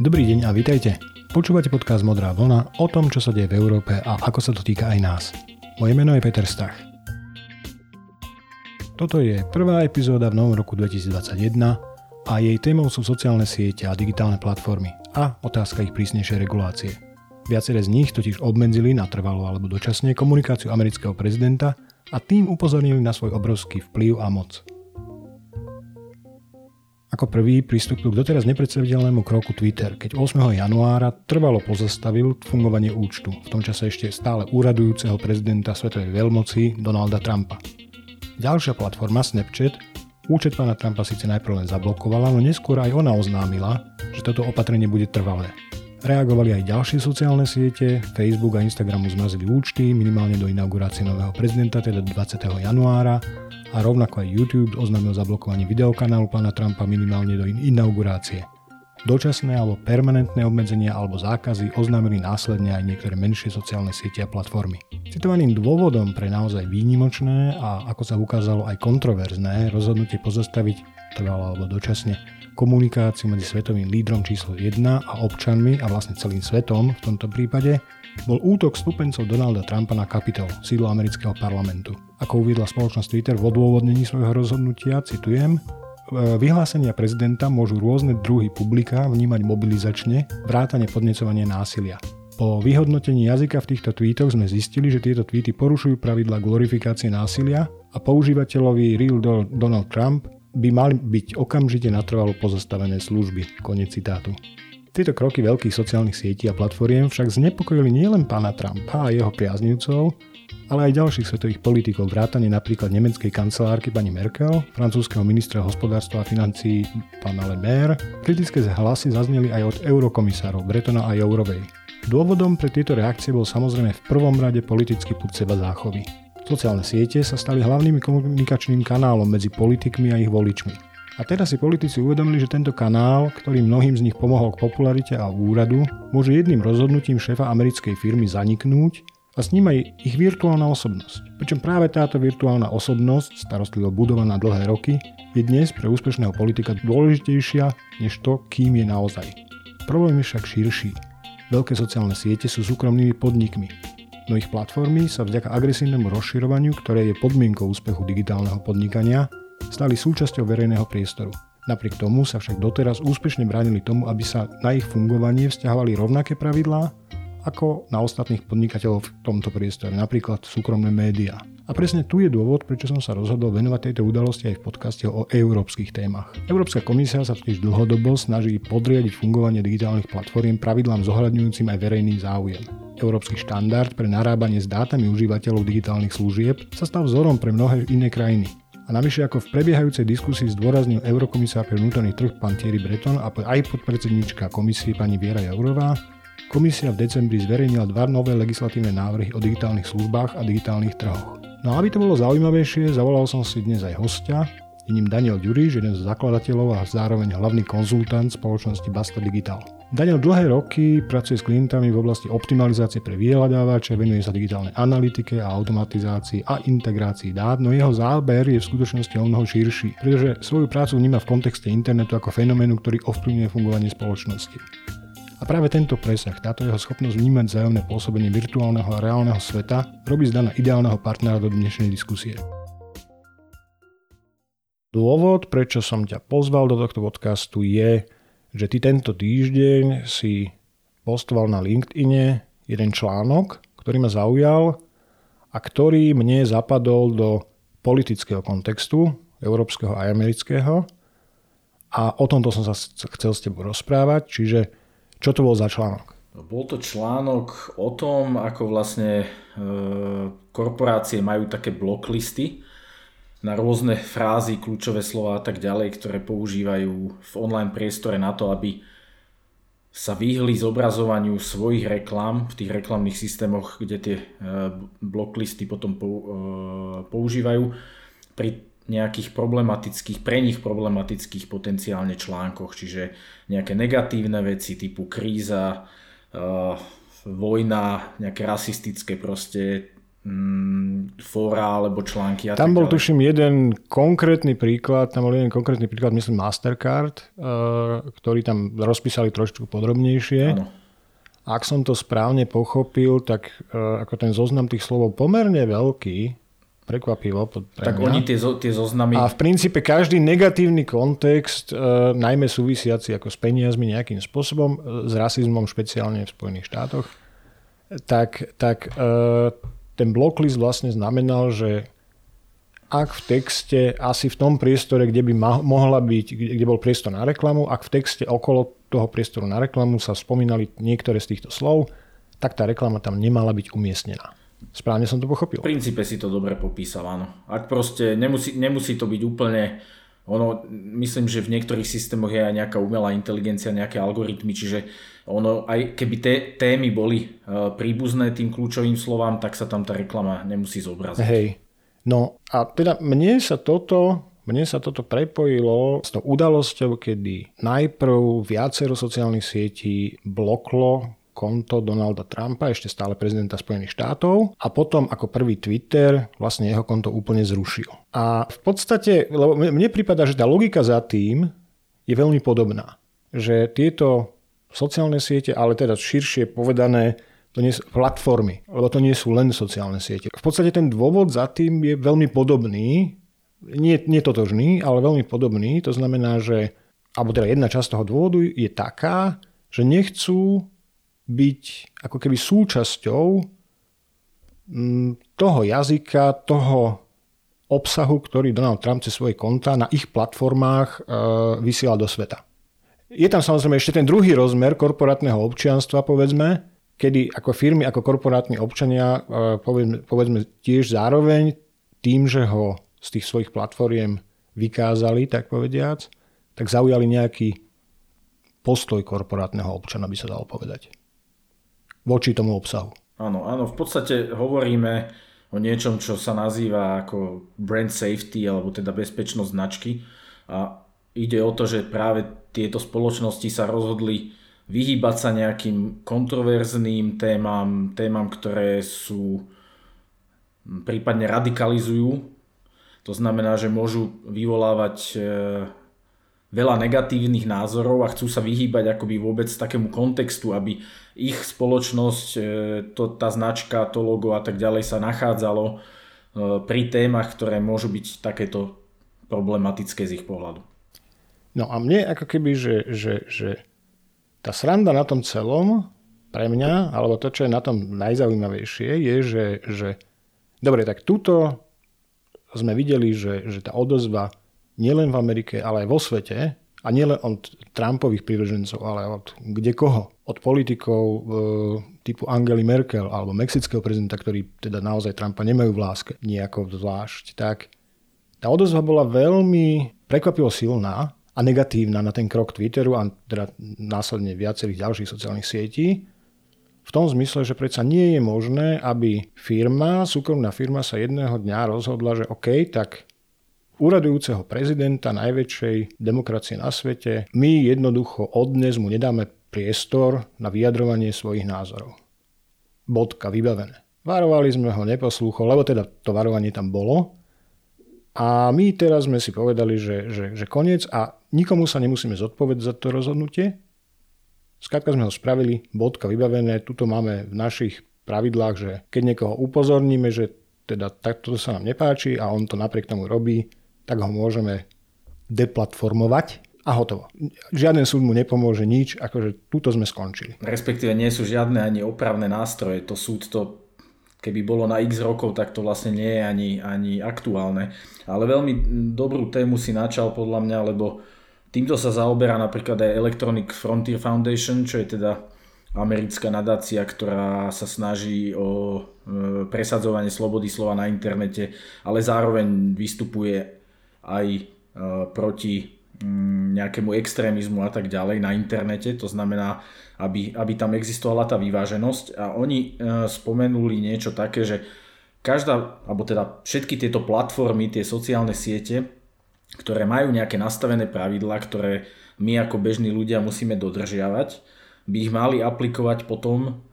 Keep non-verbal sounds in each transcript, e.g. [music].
Dobrý deň a vítajte. Počúvate podcast Modrá vlna o tom, čo sa deje v Európe a ako sa to týka aj nás. Moje meno je Peter Stach. Toto je prvá epizóda v novom roku 2021 a jej témou sú sociálne siete a digitálne platformy a otázka ich prísnejšej regulácie. Viaceré z nich totiž obmedzili na trvalo alebo dočasne komunikáciu amerického prezidenta a tým upozornili na svoj obrovský vplyv a moc. Ako prvý pristúpil k doteraz nepredstaviteľnému kroku Twitter, keď 8. januára trvalo pozastavil fungovanie účtu, v tom čase ešte stále úradujúceho prezidenta svetovej veľmoci Donalda Trumpa. Ďalšia platforma Snapchat účet pána Trumpa síce najprv len zablokovala, no neskôr aj ona oznámila, že toto opatrenie bude trvalé. Reagovali aj ďalšie sociálne siete, Facebook a Instagramu zmrazili účty minimálne do inaugurácie nového prezidenta, teda 20. januára a rovnako aj YouTube oznámil zablokovanie videokanálu pána Trumpa minimálne do inaugurácie. Dočasné alebo permanentné obmedzenia alebo zákazy oznámili následne aj niektoré menšie sociálne siete a platformy. Citovaným dôvodom pre naozaj výnimočné a ako sa ukázalo aj kontroverzné rozhodnutie pozastaviť trvalo alebo dočasne komunikáciu medzi svetovým lídrom číslo 1 a občanmi a vlastne celým svetom v tomto prípade bol útok stupencov Donalda Trumpa na Capitol, sídlo amerického parlamentu. Ako uviedla spoločnosť Twitter v odôvodnení svojho rozhodnutia, citujem, vyhlásenia prezidenta môžu rôzne druhy publika vnímať mobilizačne, vrátane podnecovania násilia. Po vyhodnotení jazyka v týchto tweetoch sme zistili, že tieto tweety porušujú pravidla glorifikácie násilia a používateľovi Real Donald Trump by mali byť okamžite natrvalo pozastavené služby. Konec citátu. Tieto kroky veľkých sociálnych sietí a platformiem však znepokojili nielen pána Trumpa a jeho priaznivcov, ale aj ďalších svetových politikov, vrátane napríklad nemeckej kancelárky pani Merkel, francúzského ministra hospodárstva a financií pána Le Maire. Kritické hlasy zazneli aj od eurokomisárov Bretona a Jourovej. Dôvodom pre tieto reakcie bol samozrejme v prvom rade politický put seba záchovy. Sociálne siete sa stali hlavným komunikačným kanálom medzi politikmi a ich voličmi. A teraz si politici uvedomili, že tento kanál, ktorý mnohým z nich pomohol k popularite a úradu, môže jedným rozhodnutím šéfa americkej firmy zaniknúť a s ním aj ich virtuálna osobnosť. Pričom práve táto virtuálna osobnosť, starostlivo budovaná dlhé roky, je dnes pre úspešného politika dôležitejšia než to, kým je naozaj. Problém je však širší. Veľké sociálne siete sú súkromnými podnikmi. No ich platformy sa vďaka agresívnemu rozširovaniu, ktoré je podmienkou úspechu digitálneho podnikania, stali súčasťou verejného priestoru. Napriek tomu sa však doteraz úspešne bránili tomu, aby sa na ich fungovanie vzťahovali rovnaké pravidlá ako na ostatných podnikateľov v tomto priestore, napríklad súkromné médiá. A presne tu je dôvod, prečo som sa rozhodol venovať tejto udalosti aj v podcaste o európskych témach. Európska komisia sa totiž dlhodobo snaží podriadiť fungovanie digitálnych platform pravidlám zohľadňujúcim aj verejný záujem. Európsky štandard pre narábanie s dátami užívateľov digitálnych služieb sa stal vzorom pre mnohé iné krajiny. A navyše ako v prebiehajúcej diskusii zdôraznil eurokomisár pre vnútorný trh pán Thierry Breton a aj podpredsednička komisie pani Viera Jourová, komisia v decembri zverejnila dva nové legislatívne návrhy o digitálnych službách a digitálnych trhoch. No a aby to bolo zaujímavejšie, zavolal som si dnes aj hostia, je ním Daniel Ďuriš, jeden z zakladateľov a zároveň hlavný konzultant spoločnosti Basta Digital. Daniel dlhé roky pracuje s klientami v oblasti optimalizácie pre vyhľadávače, venuje sa digitálnej analytike a automatizácii a integrácii dát, no jeho záber je v skutočnosti o mnoho širší, pretože svoju prácu vníma v kontexte internetu ako fenoménu, ktorý ovplyvňuje fungovanie spoločnosti. A práve tento presah, táto jeho schopnosť vnímať vzájomné pôsobenie virtuálneho a reálneho sveta robí z Dana ideálneho partnera do dnešnej diskusie. Dôvod, prečo som ťa pozval do tohto podcastu je, že ty tento týždeň si postoval na LinkedIne jeden článok, ktorý ma zaujal a ktorý mne zapadol do politického kontextu, európskeho aj amerického. A o tomto som sa chcel s tebou rozprávať, čiže čo to bol za článok? Bol to článok o tom, ako vlastne e, korporácie majú také blocklisty, na rôzne frázy, kľúčové slova a tak ďalej, ktoré používajú v online priestore na to, aby sa vyhli zobrazovaniu svojich reklám v tých reklamných systémoch, kde tie e, blocklisty potom e, používajú pri nejakých problematických, pre nich problematických potenciálne článkoch, čiže nejaké negatívne veci typu kríza, e, vojna, nejaké rasistické proste Mm, fóra alebo články a Tam bol tuším jeden konkrétny príklad, tam bol jeden konkrétny príklad, myslím Mastercard, uh, ktorý tam rozpísali trošku podrobnejšie. Áno. Ak som to správne pochopil, tak uh, ako ten zoznam tých slov pomerne veľký, prekvapivo pre Tak mňa. oni tie, zo- tie zoznamy... A v princípe každý negatívny kontext, e, najmä súvisiaci ako s peniazmi nejakým spôsobom, e, s rasizmom špeciálne v Spojených štátoch, tak, tak e, ten blocklist vlastne znamenal, že ak v texte, asi v tom priestore, kde by ma- mohla byť, kde kde bol priestor na reklamu, ak v texte okolo toho priestoru na reklamu sa spomínali niektoré z týchto slov, tak tá reklama tam nemala byť umiestnená. Správne som to pochopil. V princípe si to dobre popísal, áno. Ak proste nemusí, nemusí to byť úplne... Ono, myslím, že v niektorých systémoch je aj nejaká umelá inteligencia, nejaké algoritmy, čiže ono, aj keby té, témy boli uh, príbuzné tým kľúčovým slovám, tak sa tam tá reklama nemusí zobraziť. Hej. No a teda mne sa toto, mne sa toto prepojilo s tou udalosťou, kedy najprv viacero sociálnych sietí bloklo konto Donalda Trumpa, ešte stále prezidenta Spojených štátov a potom ako prvý Twitter vlastne jeho konto úplne zrušil. A v podstate, lebo mne prípada, že tá logika za tým je veľmi podobná. Že tieto sociálne siete, ale teda širšie povedané, to nie sú platformy, lebo to nie sú len sociálne siete. V podstate ten dôvod za tým je veľmi podobný, nie, nie totožný, ale veľmi podobný. To znamená, že, alebo teda jedna časť toho dôvodu je taká, že nechcú byť ako keby súčasťou mm, toho jazyka, toho obsahu, ktorý Donald Trump cez svoje konta na ich platformách e, vysiela do sveta. Je tam samozrejme ešte ten druhý rozmer korporátneho občianstva, povedzme, kedy ako firmy, ako korporátni občania, e, povedzme, povedzme tiež zároveň tým, že ho z tých svojich platformiem vykázali, tak povediac, tak zaujali nejaký postoj korporátneho občana, by sa dalo povedať. Voči tomu obsahu. Áno, áno, v podstate hovoríme o niečom, čo sa nazýva ako brand safety, alebo teda bezpečnosť značky. A ide o to, že práve tieto spoločnosti sa rozhodli vyhýbať sa nejakým kontroverzným témam, témam, ktoré sú prípadne radikalizujú. To znamená, že môžu vyvolávať e, veľa negatívnych názorov a chcú sa vyhýbať akoby vôbec takému kontextu, aby ich spoločnosť, e, to, tá značka, to logo a tak ďalej sa nachádzalo e, pri témach, ktoré môžu byť takéto problematické z ich pohľadu. No a mne ako keby, že, že, že tá sranda na tom celom pre mňa, alebo to, čo je na tom najzaujímavejšie, je, že, že dobre, tak tuto sme videli, že, že tá odozva nielen v Amerike, ale aj vo svete, a nielen od Trumpových príležencov, ale od kde koho. Od politikov e, typu Angely Merkel alebo mexického prezidenta, ktorí teda naozaj Trumpa nemajú v láske nejako zvlášť, tak tá odozva bola veľmi prekvapivo silná a negatívna na ten krok Twitteru a teda následne viacerých ďalších sociálnych sietí. V tom zmysle, že predsa nie je možné, aby firma, súkromná firma sa jedného dňa rozhodla, že OK, tak úradujúceho prezidenta najväčšej demokracie na svete, my jednoducho od dnes mu nedáme priestor na vyjadrovanie svojich názorov. Bodka, vybavené. Varovali sme ho, neposlúchol, lebo teda to varovanie tam bolo. A my teraz sme si povedali, že, že, že koniec a nikomu sa nemusíme zodpovedať za to rozhodnutie. Skrátka sme ho spravili, bodka vybavené, tuto máme v našich pravidlách, že keď niekoho upozorníme, že teda takto sa nám nepáči a on to napriek tomu robí, tak ho môžeme deplatformovať a hotovo. Žiaden súd mu nepomôže nič, akože túto sme skončili. Respektíve nie sú žiadne ani opravné nástroje. To súd to, keby bolo na x rokov, tak to vlastne nie je ani, ani aktuálne. Ale veľmi dobrú tému si načal podľa mňa, lebo týmto sa zaoberá napríklad aj Electronic Frontier Foundation, čo je teda americká nadácia, ktorá sa snaží o presadzovanie slobody slova na internete, ale zároveň vystupuje aj proti nejakému extrémizmu a tak ďalej na internete, to znamená, aby, aby tam existovala tá vyváženosť. A oni spomenuli niečo také, že každá, alebo teda všetky tieto platformy, tie sociálne siete, ktoré majú nejaké nastavené pravidlá, ktoré my ako bežní ľudia musíme dodržiavať, by ich mali aplikovať potom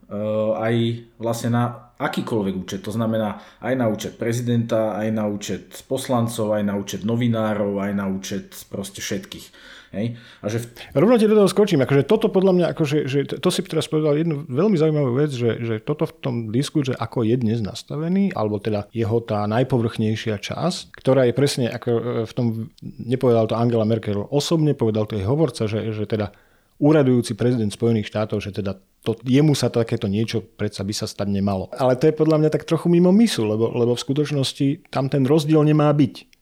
aj vlastne na akýkoľvek účet. To znamená aj na účet prezidenta, aj na účet poslancov, aj na účet novinárov, aj na účet proste všetkých. Hej? A že v... Rovno ti do toho skočím. Akože toto podľa mňa, akože, že to si teraz povedal jednu veľmi zaujímavú vec, že, že toto v tom disku, že ako je dnes nastavený, alebo teda jeho tá najpovrchnejšia časť, ktorá je presne ako e, v tom, nepovedal to Angela Merkel osobne, povedal to jej hovorca, že, že teda úradujúci prezident Spojených štátov, že teda to, jemu sa takéto niečo predsa by sa stať nemalo. Ale to je podľa mňa tak trochu mimo myslu, lebo, lebo v skutočnosti tam ten rozdiel nemá byť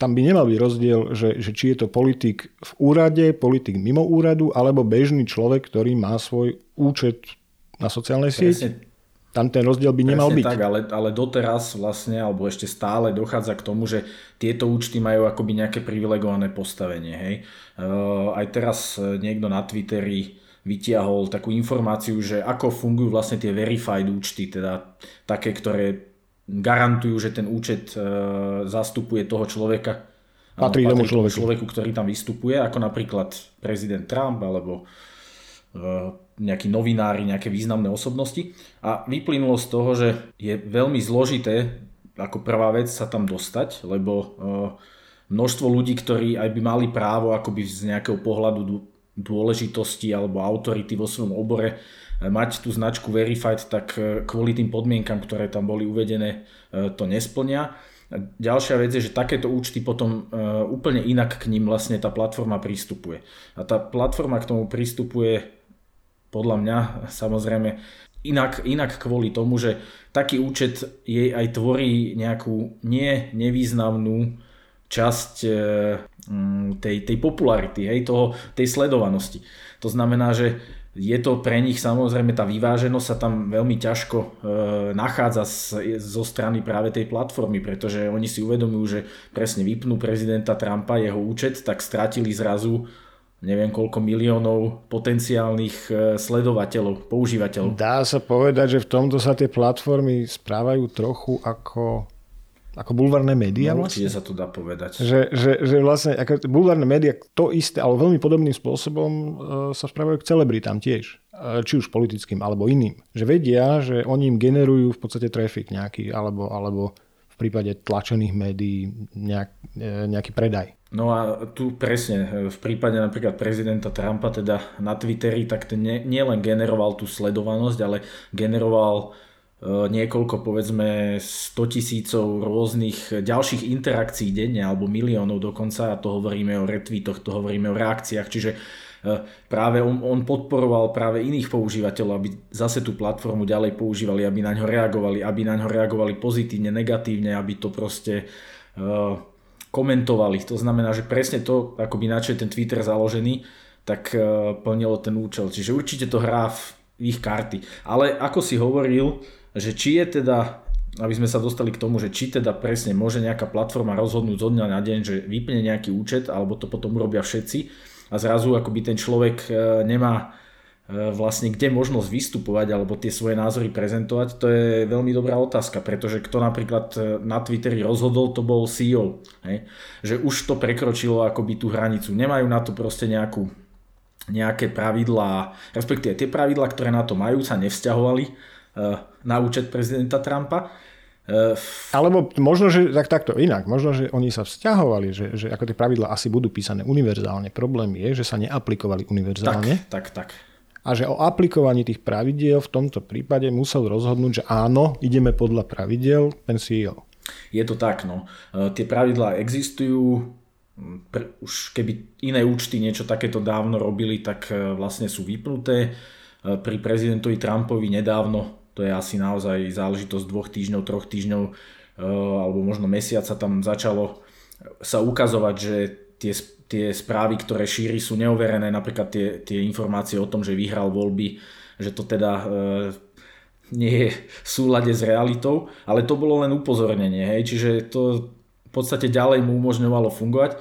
tam by nemal byť rozdiel, že, že či je to politik v úrade, politik mimo úradu, alebo bežný človek, ktorý má svoj účet na sociálnej sieti. Tam ten rozdiel by nemal byť. tak, ale, ale doteraz vlastne, alebo ešte stále dochádza k tomu, že tieto účty majú akoby nejaké privilegované postavenie. Hej? Uh, aj teraz niekto na Twitteri vytiahol takú informáciu, že ako fungujú vlastne tie verified účty, teda také, ktoré garantujú, že ten účet e, zastupuje toho človeka, patrí tomu človeku. človeku, ktorý tam vystupuje, ako napríklad prezident Trump alebo e, nejakí novinári, nejaké významné osobnosti. A vyplynulo z toho, že je veľmi zložité ako prvá vec sa tam dostať, lebo e, množstvo ľudí, ktorí aj by mali právo akoby z nejakého pohľadu dôležitosti alebo autority vo svojom obore mať tú značku Verified, tak e, kvôli tým podmienkam, ktoré tam boli uvedené, e, to nesplnia. Ďalšia vec je, že takéto účty potom e, úplne inak k ním vlastne tá platforma prístupuje. A tá platforma k tomu prístupuje podľa mňa [laughs] samozrejme inak, inak kvôli tomu, že taký účet jej aj tvorí nejakú nie nevýznamnú časť tej, tej popularity, hej, toho, tej sledovanosti. To znamená, že je to pre nich samozrejme tá vyváženosť sa tam veľmi ťažko e, nachádza z, zo strany práve tej platformy, pretože oni si uvedomujú, že presne vypnú prezidenta Trumpa, jeho účet, tak stratili zrazu neviem koľko miliónov potenciálnych e, sledovateľov, používateľov. Dá sa povedať, že v tomto sa tie platformy správajú trochu ako ako bulvárne médiá no, vlastne? sa to dá povedať. Že, že, že vlastne ako bulvárne médiá to isté, ale veľmi podobným spôsobom uh, sa správajú k celebritám tiež. Uh, či už politickým, alebo iným. Že vedia, že oni im generujú v podstate trafik nejaký, alebo, alebo v prípade tlačených médií nejak, uh, nejaký predaj. No a tu presne, v prípade napríklad prezidenta Trumpa, teda na Twitteri, tak ten nielen nie generoval tú sledovanosť, ale generoval E, niekoľko povedzme 100 tisícov rôznych ďalších interakcií denne alebo miliónov dokonca a to hovoríme o retweetoch, to hovoríme o reakciách, čiže e, práve on, on podporoval práve iných používateľov, aby zase tú platformu ďalej používali, aby na ňo reagovali, aby na ňo reagovali pozitívne, negatívne, aby to proste uh, komentovali. To znamená, že presne to, ako by načo je ten Twitter založený, tak plnilo ten účel. Čiže určite to hrá v ich karty. Ale ako si hovoril, že či je teda, aby sme sa dostali k tomu, že či teda presne môže nejaká platforma rozhodnúť zo dňa na deň, že vypne nejaký účet, alebo to potom urobia všetci a zrazu akoby ten človek e, nemá e, vlastne kde možnosť vystupovať alebo tie svoje názory prezentovať, to je veľmi dobrá otázka, pretože kto napríklad e, na Twitteri rozhodol, to bol CEO, hej? že už to prekročilo akoby tú hranicu. Nemajú na to proste nejakú nejaké pravidlá, respektíve tie pravidlá, ktoré na to majú, sa nevzťahovali na účet prezidenta Trumpa. Eh, Alebo možno, že tak, takto inak, možno, že oni sa vzťahovali, že, že ako tie pravidla asi budú písané univerzálne. Problém je, že sa neaplikovali univerzálne. Tak, tak, tak. A že o aplikovaní tých pravidiel v tomto prípade musel rozhodnúť, že áno, ideme podľa pravidiel ten CEO. Je to tak, no. Eh, tie pravidlá existujú, hm, už keby iné účty niečo takéto dávno robili, tak vlastne sú vypnuté. Pri prezidentovi Trumpovi nedávno to je asi naozaj záležitosť dvoch týždňov, troch týždňov eh, alebo možno mesiaca tam začalo sa ukazovať, že tie, tie správy, ktoré šíri sú neoverené, napríklad tie, tie informácie o tom, že vyhral voľby, že to teda e, nie je v súlade s realitou, ale to bolo len upozornenie, hej, čiže to v podstate ďalej mu umožňovalo fungovať.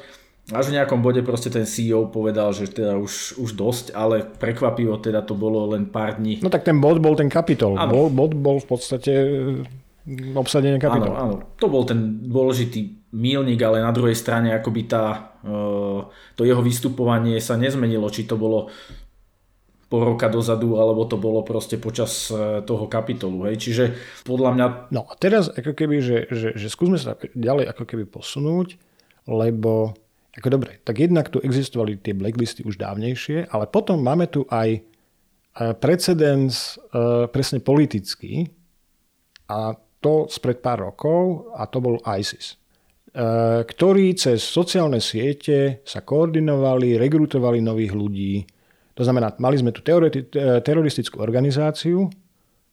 Až v nejakom bode proste ten CEO povedal, že teda už, už dosť, ale prekvapivo teda to bolo len pár dní. No tak ten bod bol ten kapitol. Bol, bod bol v podstate e, obsadenie kapitolu. Áno, áno. To bol ten dôležitý mílnik, ale na druhej strane akoby tá, e, to jeho vystupovanie sa nezmenilo, či to bolo pol roka dozadu, alebo to bolo proste počas e, toho kapitolu. Hej. Čiže podľa mňa... No a teraz ako keby, že, že, že skúsme sa ďalej ako keby posunúť, lebo ako dobre, tak jednak tu existovali tie blacklisty už dávnejšie, ale potom máme tu aj e, precedens e, presne politický a to spred pár rokov a to bol ISIS ktorí cez sociálne siete sa koordinovali, rekrutovali nových ľudí, to znamená, mali sme tu teroristickú organizáciu,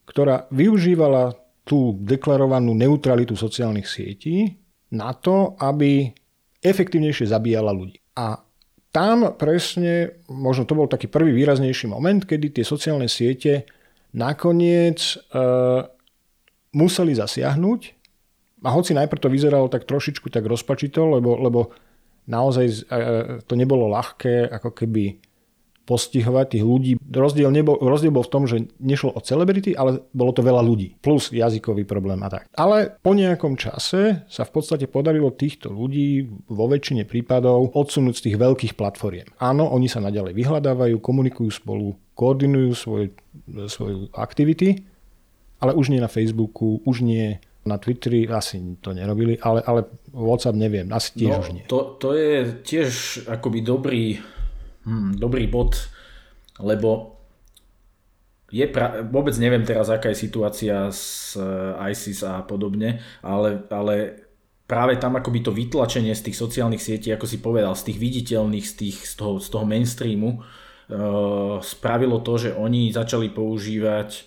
ktorá využívala tú deklarovanú neutralitu sociálnych sietí na to, aby efektívnejšie zabíjala ľudí. A tam presne, možno to bol taký prvý výraznejší moment, kedy tie sociálne siete nakoniec e, museli zasiahnuť. A hoci najprv to vyzeralo tak trošičku tak rozpačito, lebo, lebo naozaj e, to nebolo ľahké ako keby postihovať tých ľudí. Rozdiel, nebol, rozdiel bol v tom, že nešlo o celebrity, ale bolo to veľa ľudí. Plus jazykový problém a tak. Ale po nejakom čase sa v podstate podarilo týchto ľudí vo väčšine prípadov odsunúť z tých veľkých platformiem. Áno, oni sa naďalej vyhľadávajú, komunikujú spolu, koordinujú svoje, svoje aktivity, ale už nie na Facebooku, už nie na Twitteri asi to nerobili, ale, ale WhatsApp neviem, asi tiež no, už nie. To, to je tiež akoby dobrý Hmm, dobrý bod, lebo je pra- vôbec neviem teraz, aká je situácia s eh, ISIS a podobne, ale, ale práve tam akoby to vytlačenie z tých sociálnych sietí, ako si povedal, z tých viditeľných, z, tých, z, toho, z toho mainstreamu, uh, spravilo to, že oni začali používať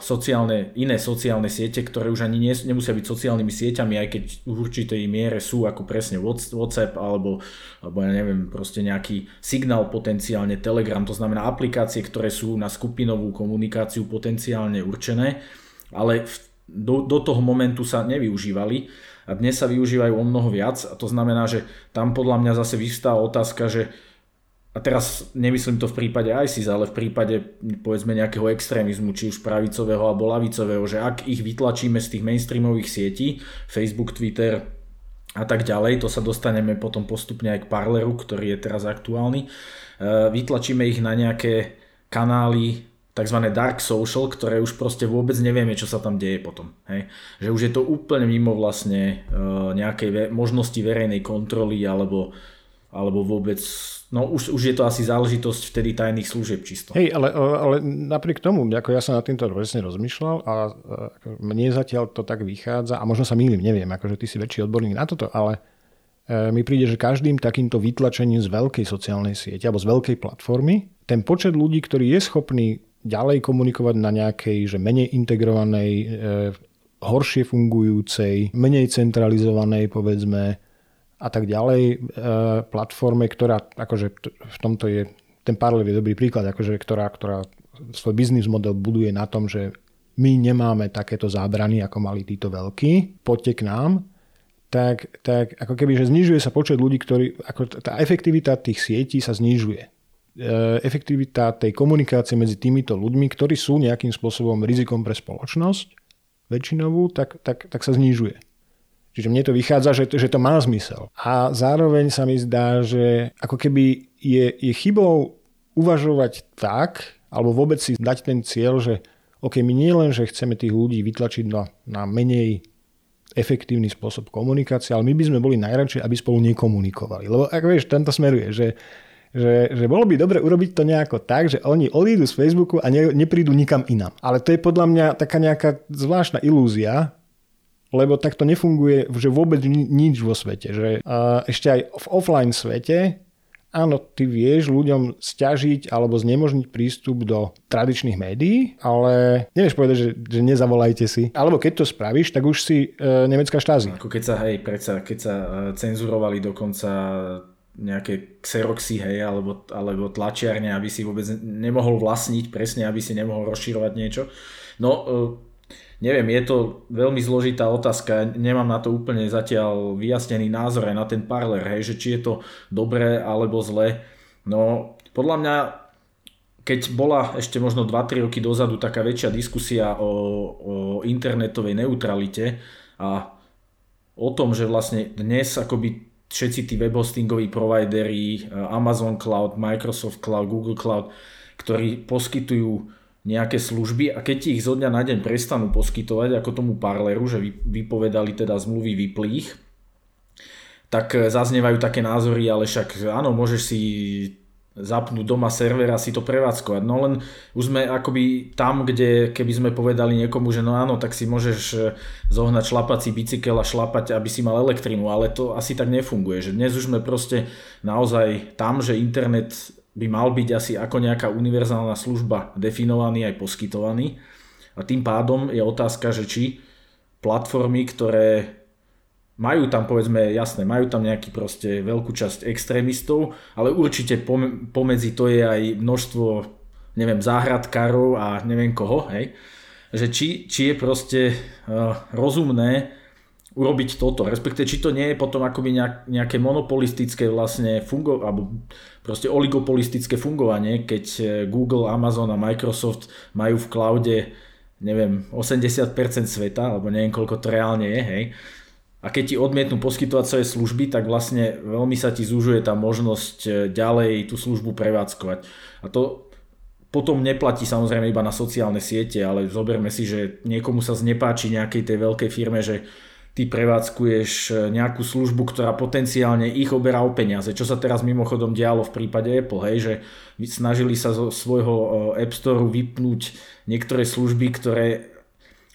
sociálne, iné sociálne siete, ktoré už ani nie, nemusia byť sociálnymi sieťami, aj keď v určitej miere sú ako presne WhatsApp alebo, alebo ja neviem, proste nejaký signál potenciálne Telegram, to znamená aplikácie, ktoré sú na skupinovú komunikáciu potenciálne určené, ale v, do, do toho momentu sa nevyužívali a dnes sa využívajú o mnoho viac a to znamená, že tam podľa mňa zase vystáva otázka, že a teraz nemyslím to v prípade ISIS, ale v prípade povedzme nejakého extrémizmu, či už pravicového alebo lavicového, že ak ich vytlačíme z tých mainstreamových sietí, Facebook, Twitter a tak ďalej, to sa dostaneme potom postupne aj k Parleru, ktorý je teraz aktuálny, e, vytlačíme ich na nejaké kanály tzv. dark social, ktoré už proste vôbec nevieme, čo sa tam deje potom. Hej? Že už je to úplne mimo vlastne e, nejakej možnosti verejnej kontroly alebo, alebo vôbec No už, už je to asi záležitosť vtedy tajných služieb čisto. Hej, ale, ale napriek tomu, ako ja som na týmto presne rozmýšľal a mne zatiaľ to tak vychádza, a možno sa mýlim, neviem, akože ty si väčší odborník na toto, ale e, mi príde, že každým takýmto vytlačením z veľkej sociálnej siete alebo z veľkej platformy, ten počet ľudí, ktorý je schopný ďalej komunikovať na nejakej, že menej integrovanej, e, horšie fungujúcej, menej centralizovanej, povedzme, a tak ďalej e, platforme, ktorá akože v tomto je, ten Parler je dobrý príklad, akože, ktorá, ktorá svoj biznis model buduje na tom, že my nemáme takéto zábrany, ako mali títo veľkí, poďte k nám, tak, tak ako keby, že znižuje sa počet ľudí, ktorí, ako tá efektivita tých sietí sa znižuje. E, efektivita tej komunikácie medzi týmito ľuďmi, ktorí sú nejakým spôsobom rizikom pre spoločnosť, väčšinovú, tak, tak, tak sa znižuje. Čiže mne to vychádza, že to, že to má zmysel. A zároveň sa mi zdá, že ako keby je, je chybou uvažovať tak, alebo vôbec si dať ten cieľ, že OK, my nie len, že chceme tých ľudí vytlačiť na, na menej efektívny spôsob komunikácie, ale my by sme boli najradšej, aby spolu nekomunikovali. Lebo ako vieš, tento smeruje, že, že, že bolo by dobre urobiť to nejako tak, že oni odídu z Facebooku a ne, neprídu nikam inam. Ale to je podľa mňa taká nejaká zvláštna ilúzia, lebo takto nefunguje že vôbec nič vo svete. Že, ešte aj v offline svete, áno, ty vieš ľuďom stiažiť alebo znemožniť prístup do tradičných médií, ale nevieš povedať, že, že nezavolajte si. Alebo keď to spravíš, tak už si e, nemecká štázi. Ako keď sa, hej, predsa, keď sa e, cenzurovali dokonca nejaké xeroxy, hej, alebo, alebo tlačiarne, aby si vôbec nemohol vlastniť, presne, aby si nemohol rozširovať niečo. No, e, neviem, je to veľmi zložitá otázka, nemám na to úplne zatiaľ vyjasnený názor aj na ten parler, hej, že či je to dobré alebo zlé. No, podľa mňa, keď bola ešte možno 2-3 roky dozadu taká väčšia diskusia o, o internetovej neutralite a o tom, že vlastne dnes akoby všetci tí webhostingoví providery, Amazon Cloud, Microsoft Cloud, Google Cloud, ktorí poskytujú nejaké služby a keď ich zo dňa na deň prestanú poskytovať, ako tomu parleru, že vypovedali teda zmluvy vyplých, tak zaznievajú také názory, ale však áno, môžeš si zapnúť doma server a si to prevádzkovať. No len už sme akoby tam, kde keby sme povedali niekomu, že no áno, tak si môžeš e, zohnať šlapací bicykel a šlapať, aby si mal elektrínu, ale to asi tak nefunguje. Že dnes už sme proste naozaj tam, že internet by mal byť asi ako nejaká univerzálna služba definovaný aj poskytovaný. A tým pádom je otázka, že či platformy, ktoré majú tam povedzme, jasné, majú tam nejaký proste veľkú časť extrémistov, ale určite pomedzi to je aj množstvo, neviem, záhradkárov a neviem koho, hej. Že či, či je proste uh, rozumné urobiť toto, respektive či to nie je potom akoby nejak, nejaké monopolistické vlastne fungo, alebo proste oligopolistické fungovanie, keď eh, Google, Amazon a Microsoft majú v cloude neviem, 80% sveta, alebo neviem koľko to reálne je, hej, a keď ti odmietnú poskytovať svoje služby, tak vlastne veľmi sa ti zúžuje tá možnosť e, ďalej tú službu prevádzkovať. A to potom neplatí samozrejme iba na sociálne siete, ale zoberme si, že niekomu sa znepáči nejakej tej veľkej firme, že ty prevádzkuješ e, nejakú službu, ktorá potenciálne ich oberá o peniaze. Čo sa teraz mimochodom dialo v prípade Apple, hej, že snažili sa zo svojho e, App Store vypnúť niektoré služby, ktoré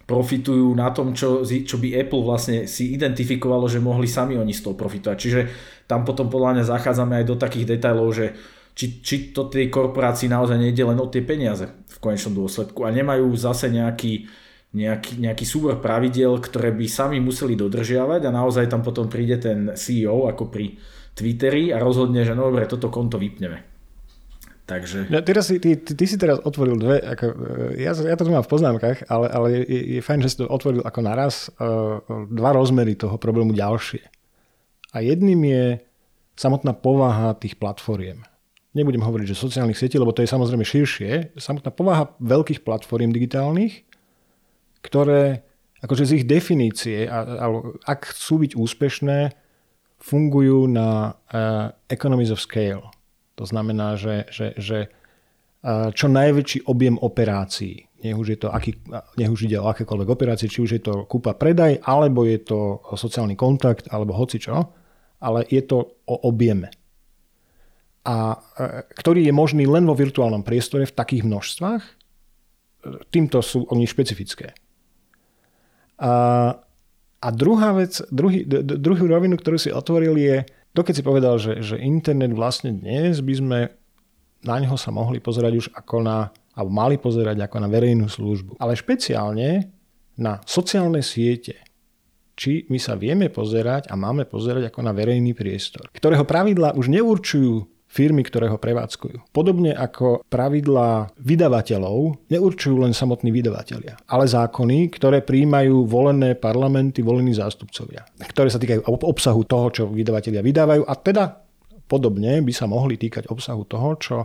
profitujú na tom, čo, čo by Apple vlastne si identifikovalo, že mohli sami oni z toho profitovať. Čiže tam potom podľa mňa zachádzame aj do takých detailov, že či, či to tej korporácii naozaj nejde len o tie peniaze v konečnom dôsledku a nemajú zase nejaký, nejaký, nejaký súbor pravidel, ktoré by sami museli dodržiavať a naozaj tam potom príde ten CEO ako pri Twitteri a rozhodne, že no dobre, toto konto vypneme. Takže... Ja, teraz si, ty, ty, ty si teraz otvoril dve, ako, e, ja, ja to mám v poznámkach, ale, ale je, je fajn, že si to otvoril ako naraz uh, dva rozmery toho problému ďalšie. A jedným je samotná povaha tých platformiem. Nebudem hovoriť, že sociálnych sietí, lebo to je samozrejme širšie. Samotná povaha veľkých platform digitálnych, ktoré akože z ich definície, a, a, ak chcú byť úspešné, fungujú na uh, economies of scale to znamená, že, že, že čo najväčší objem operácií, nech už, je to aký, nech už ide o akékoľvek operácie, či už je to kúpa predaj, alebo je to sociálny kontakt, alebo hoci čo, ale je to o objeme. A ktorý je možný len vo virtuálnom priestore v takých množstvách, týmto sú oni špecifické. A, a druhá vec, druhý, druhú rovinu, ktorú si otvoril je, keď si povedal, že, že internet vlastne dnes by sme na ňo sa mohli pozerať už ako na, alebo mali pozerať ako na verejnú službu. Ale špeciálne na sociálne siete, či my sa vieme pozerať a máme pozerať ako na verejný priestor, ktorého pravidla už neurčujú firmy, ktoré ho prevádzkujú. Podobne ako pravidlá vydavateľov neurčujú len samotní vydavatelia, ale zákony, ktoré príjmajú volené parlamenty, volení zástupcovia, ktoré sa týkajú obsahu toho, čo vydavatelia vydávajú a teda podobne by sa mohli týkať obsahu toho, čo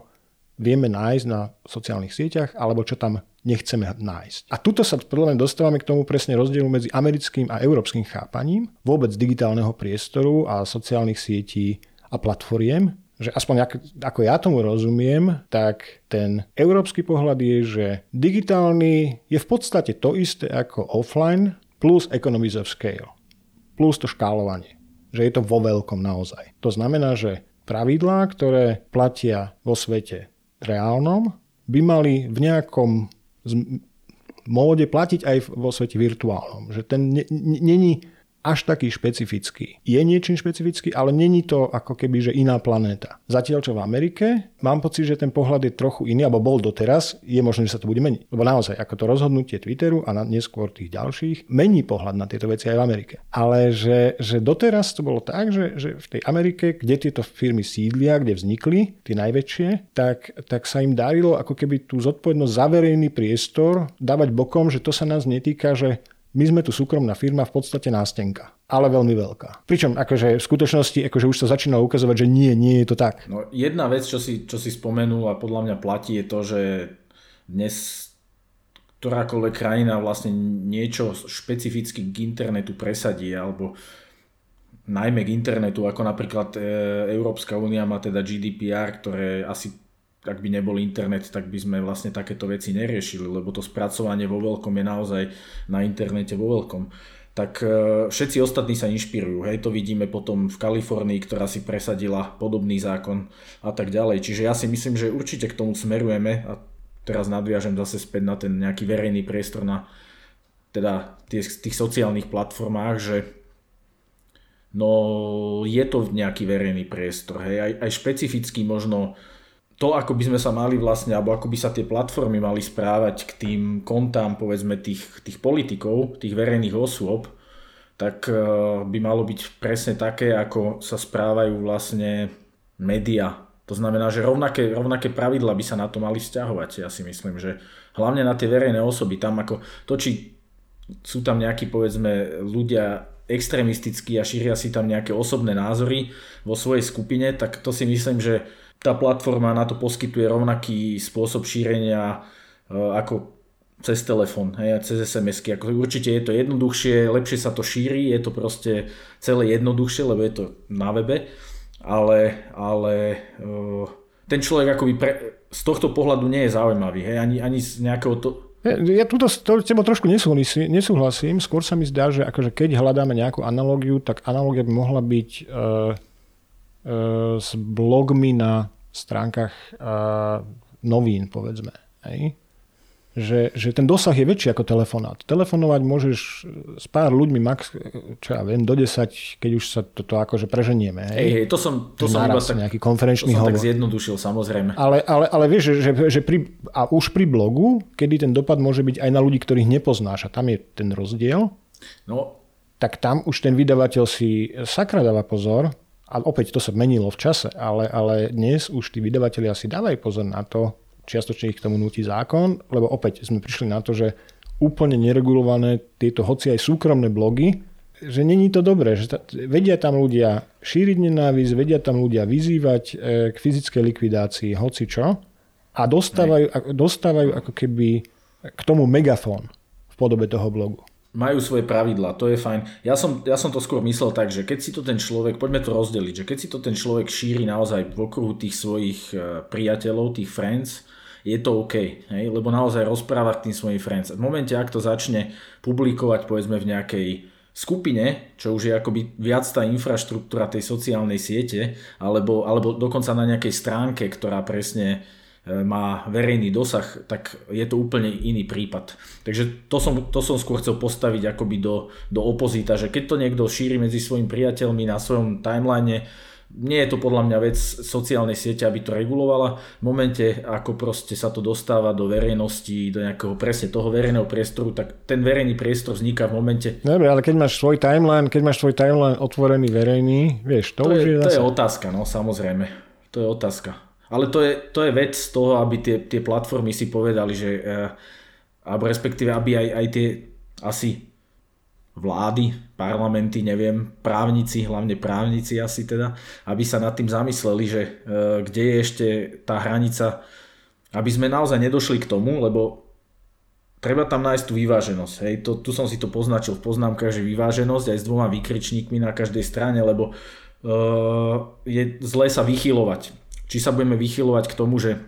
vieme nájsť na sociálnych sieťach alebo čo tam nechceme nájsť. A tuto sa podľa mňa dostávame k tomu presne rozdielu medzi americkým a európskym chápaním vôbec digitálneho priestoru a sociálnych sietí a platformiem, že aspoň ako, ako ja tomu rozumiem, tak ten európsky pohľad je, že digitálny je v podstate to isté ako offline plus economies of scale. Plus to škálovanie. Že je to vo veľkom naozaj. To znamená, že pravidlá, ktoré platia vo svete reálnom, by mali v nejakom móde platiť aj vo svete virtuálnom. Že ten není až taký špecifický. Je niečím špecifický, ale není to ako keby, že iná planéta. Zatiaľ, čo v Amerike, mám pocit, že ten pohľad je trochu iný, alebo bol doteraz, je možné, že sa to bude meniť. Lebo naozaj, ako to rozhodnutie Twitteru a neskôr tých ďalších, mení pohľad na tieto veci aj v Amerike. Ale že, že doteraz to bolo tak, že, že v tej Amerike, kde tieto firmy sídlia, kde vznikli, tie najväčšie, tak, tak sa im darilo ako keby tú zodpovednosť za verejný priestor dávať bokom, že to sa nás netýka, že my sme tu súkromná firma, v podstate nástenka, ale veľmi veľká. Pričom akože v skutočnosti akože už sa začína ukazovať, že nie, nie je to tak. No, jedna vec, čo si, čo si spomenul a podľa mňa platí, je to, že dnes ktorákoľvek krajina vlastne niečo špecificky k internetu presadí, alebo najmä k internetu, ako napríklad e, Európska únia má teda GDPR, ktoré asi ak by nebol internet, tak by sme vlastne takéto veci neriešili, lebo to spracovanie vo veľkom je naozaj na internete vo veľkom. Tak e, všetci ostatní sa inšpirujú. Hej, to vidíme potom v Kalifornii, ktorá si presadila podobný zákon a tak ďalej. Čiže ja si myslím, že určite k tomu smerujeme a teraz nadviažem zase späť na ten nejaký verejný priestor na teda tých, tých sociálnych platformách, že no je to nejaký verejný priestor, hej, aj, aj špecificky možno to, ako by sme sa mali vlastne, alebo ako by sa tie platformy mali správať k tým kontám, povedzme, tých, tých politikov, tých verejných osôb, tak e, by malo byť presne také, ako sa správajú vlastne média. To znamená, že rovnaké, rovnaké pravidla by sa na to mali vzťahovať. Ja si myslím, že hlavne na tie verejné osoby, tam ako to, či sú tam nejakí, povedzme, ľudia extrémistickí a šíria si tam nejaké osobné názory vo svojej skupine, tak to si myslím, že tá platforma na to poskytuje rovnaký spôsob šírenia e, ako cez telefón, cez SMS-ky. Ako určite je to jednoduchšie, lepšie sa to šíri, je to proste celé jednoduchšie, lebo je to na webe, ale, ale uh, ten človek akoby pre, z tohto pohľadu nie je zaujímavý, hej, ani, ani z nejakého to, ja tuto s tebou trošku nesúhlasím, nesúhlasím. Skôr sa mi zdá, že akože keď hľadáme nejakú analógiu, tak analógia by mohla byť uh, s blogmi na stránkach uh, novín, povedzme. Hej? Že, že ten dosah je väčší ako telefonát. Telefonovať môžeš s pár ľuďmi max, čo ja viem, do 10, keď už sa toto akože preženieme. Hej, hej, to som, to som iba tak, nejaký konferenčný to som tak zjednodušil, samozrejme. Ale, ale, ale vieš, že, že, že pri, a už pri blogu, kedy ten dopad môže byť aj na ľudí, ktorých nepoznáš a tam je ten rozdiel, no. tak tam už ten vydavateľ si sakra dáva pozor, a opäť to sa menilo v čase, ale, ale dnes už tí vydavatelia si dávajú pozor na to, čiastočne ich k tomu nutí zákon, lebo opäť sme prišli na to, že úplne neregulované tieto hoci aj súkromné blogy, že není to dobré, že ta, vedia tam ľudia šíriť nenávisť, vedia tam ľudia vyzývať e, k fyzickej likvidácii hoci čo a dostávajú, dostávajú ako keby k tomu megafón v podobe toho blogu majú svoje pravidlá, to je fajn. Ja som, ja som to skôr myslel tak, že keď si to ten človek, poďme to rozdeliť, že keď si to ten človek šíri naozaj v okruhu tých svojich e, priateľov, tých friends, je to OK, hej? lebo naozaj rozpráva k tým svojim friends. V momente, ak to začne publikovať povedzme v nejakej skupine, čo už je akoby viac tá infraštruktúra tej sociálnej siete, alebo, alebo dokonca na nejakej stránke, ktorá presne má verejný dosah, tak je to úplne iný prípad. Takže to som, to som skôr chcel postaviť akoby do, do opozita, že keď to niekto šíri medzi svojimi priateľmi na svojom timeline, nie je to podľa mňa vec sociálnej siete, aby to regulovala. V momente, ako proste sa to dostáva do verejnosti, do nejakého presne toho verejného priestoru, tak ten verejný priestor vzniká v momente... Dobre, ale keď máš svoj timeline, keď máš svoj timeline otvorený verejný, vieš, to, to už je, je zase... To je otázka, no samozrejme. To je otázka. Ale to je, to je vec z toho, aby tie, tie platformy si povedali, že eh, alebo respektíve, aby aj, aj tie asi vlády, parlamenty, neviem, právnici, hlavne právnici asi teda, aby sa nad tým zamysleli, že eh, kde je ešte tá hranica, aby sme naozaj nedošli k tomu, lebo treba tam nájsť tú vyváženosť. Hej. To, tu som si to poznačil v poznámkach, že vyváženosť aj s dvoma vykričníkmi na každej strane, lebo uh, je zlé sa vychylovať či sa budeme vychylovať k tomu, že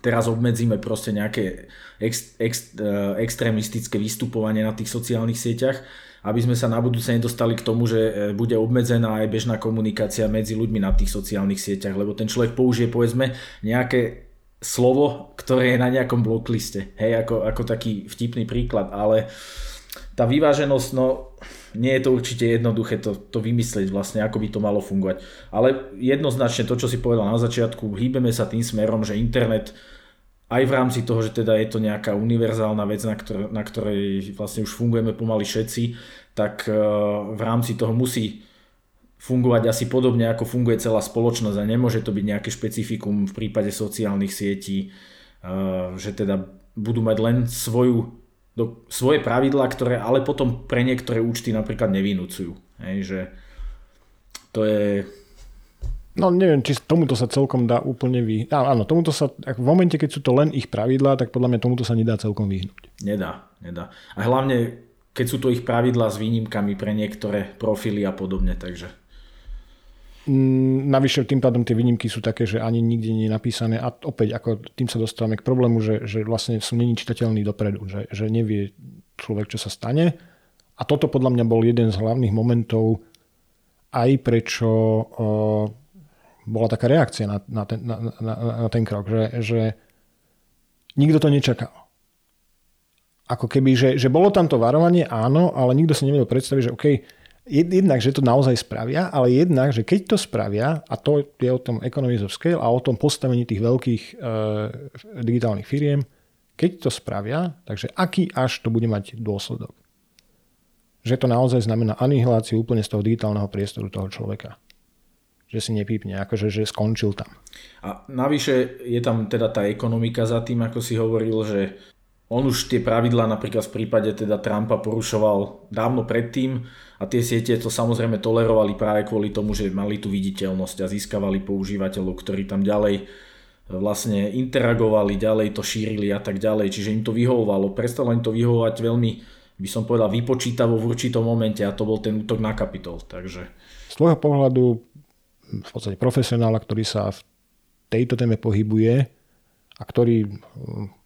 teraz obmedzíme proste nejaké ex, ex, e, extrémistické vystupovanie na tých sociálnych sieťach, aby sme sa na budúce nedostali k tomu, že e, bude obmedzená aj bežná komunikácia medzi ľuďmi na tých sociálnych sieťach, lebo ten človek použije povedzme nejaké slovo, ktoré je na nejakom blokliste, hej, ako, ako taký vtipný príklad, ale tá vyváženosť, no nie je to určite jednoduché to, to vymyslieť vlastne, ako by to malo fungovať. Ale jednoznačne to, čo si povedal na začiatku, hýbeme sa tým smerom, že internet aj v rámci toho, že teda je to nejaká univerzálna vec, na, ktor- na ktorej vlastne už fungujeme pomaly všetci, tak uh, v rámci toho musí fungovať asi podobne, ako funguje celá spoločnosť a nemôže to byť nejaké špecifikum v prípade sociálnych sietí, uh, že teda budú mať len svoju do svoje pravidlá, ktoré ale potom pre niektoré účty napríklad nevynúcujú. Hej, že to je... No neviem, či tomuto sa celkom dá úplne vyhnúť. Áno, tomuto sa, v momente, keď sú to len ich pravidlá, tak podľa mňa tomuto sa nedá celkom vyhnúť. Nedá, nedá. A hlavne, keď sú to ich pravidlá s výnimkami pre niektoré profily a podobne, takže... navyše tým pádom tie výnimky sú také, že ani nikde nie je napísané a opäť ako tým sa dostávame k problému, že, že vlastne sú není čitateľní dopredu, že, že nevie človek, čo sa stane. A toto podľa mňa bol jeden z hlavných momentov aj prečo uh, bola taká reakcia na, na, ten, na, na, na ten krok, že, že nikto to nečakal. Ako keby, že, že bolo tam to varovanie, áno, ale nikto si nevedel predstaviť, že OK, jednak, že to naozaj spravia, ale jednak, že keď to spravia, a to je o tom economies of scale a o tom postavení tých veľkých e, digitálnych firiem, keď to spravia, takže aký až to bude mať dôsledok? Že to naozaj znamená anihiláciu úplne z toho digitálneho priestoru toho človeka. Že si nepípne, akože že skončil tam. A navyše je tam teda tá ekonomika za tým, ako si hovoril, že on už tie pravidlá napríklad v prípade teda Trumpa porušoval dávno predtým a tie siete to samozrejme tolerovali práve kvôli tomu, že mali tú viditeľnosť a získavali používateľov, ktorí tam ďalej e, vlastne interagovali, ďalej to šírili a tak ďalej. Čiže im to vyhovovalo. Prestalo im to vyhovovať veľmi, by som povedal, vypočítavo v určitom momente a to bol ten útok na kapitol. Takže... Z tvojho pohľadu v podstate profesionála, ktorý sa v tejto téme pohybuje a ktorý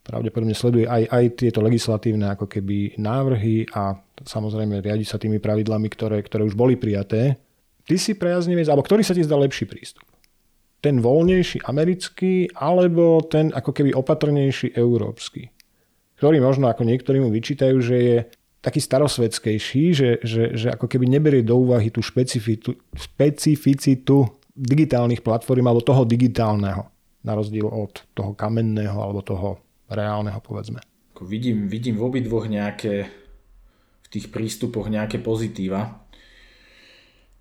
pravdepodobne sleduje aj, aj tieto legislatívne ako keby návrhy a samozrejme riadi sa tými pravidlami, ktoré, ktoré už boli prijaté. Ty si prejaznivec, alebo ktorý sa ti zdá lepší prístup? Ten voľnejší americký, alebo ten ako keby opatrnejší európsky? Ktorý možno ako niektorí mu vyčítajú, že je taký starosvedskejší, že, že, že ako keby neberie do úvahy tú špecifitu, špecificitu digitálnych platform alebo toho digitálneho na rozdiel od toho kamenného alebo toho reálneho, povedzme. Vidím, vidím v obidvoch nejaké, v tých prístupoch nejaké pozitíva.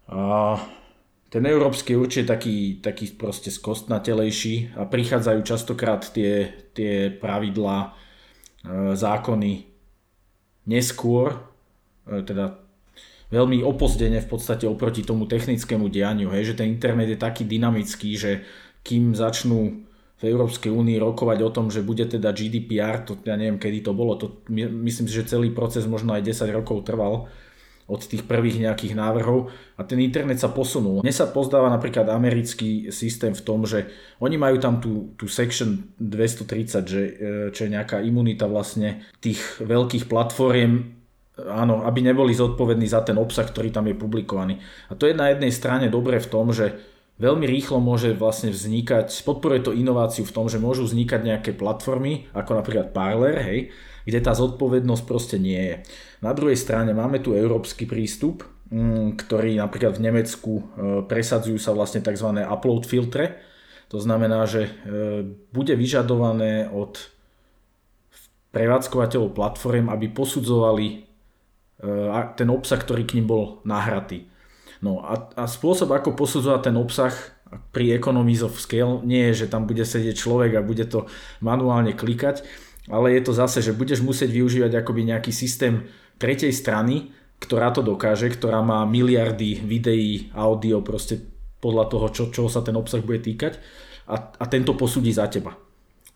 A ten európsky je určite taký, taký proste skostnatelejší a prichádzajú častokrát tie, tie pravidlá, e, zákony neskôr, e, teda veľmi opozdene v podstate oproti tomu technickému dianiu, hej, že ten internet je taký dynamický, že kým začnú v Európskej únii rokovať o tom, že bude teda GDPR, to ja neviem kedy to bolo, to, myslím si, že celý proces možno aj 10 rokov trval od tých prvých nejakých návrhov a ten internet sa posunul. Mne sa pozdáva napríklad americký systém v tom, že oni majú tam tú, tú section 230, že, e, čo je nejaká imunita vlastne tých veľkých platformiem, áno, aby neboli zodpovední za ten obsah, ktorý tam je publikovaný. A to je na jednej strane dobré v tom, že veľmi rýchlo môže vlastne vznikať, podporuje to inováciu v tom, že môžu vznikať nejaké platformy, ako napríklad Parler, hej, kde tá zodpovednosť proste nie je. Na druhej strane máme tu európsky prístup, mm, ktorý napríklad v Nemecku e, presadzujú sa vlastne tzv. upload filtre. To znamená, že e, bude vyžadované od prevádzkovateľov platform, aby posudzovali e, ten obsah, ktorý k ním bol nahratý. No a, a spôsob, ako posudzovať ten obsah pri Economies of Scale nie je, že tam bude sedieť človek a bude to manuálne klikať, ale je to zase, že budeš musieť využívať akoby nejaký systém tretej strany, ktorá to dokáže, ktorá má miliardy videí, audio, proste podľa toho, čo, čoho sa ten obsah bude týkať a, a tento posúdi za teba.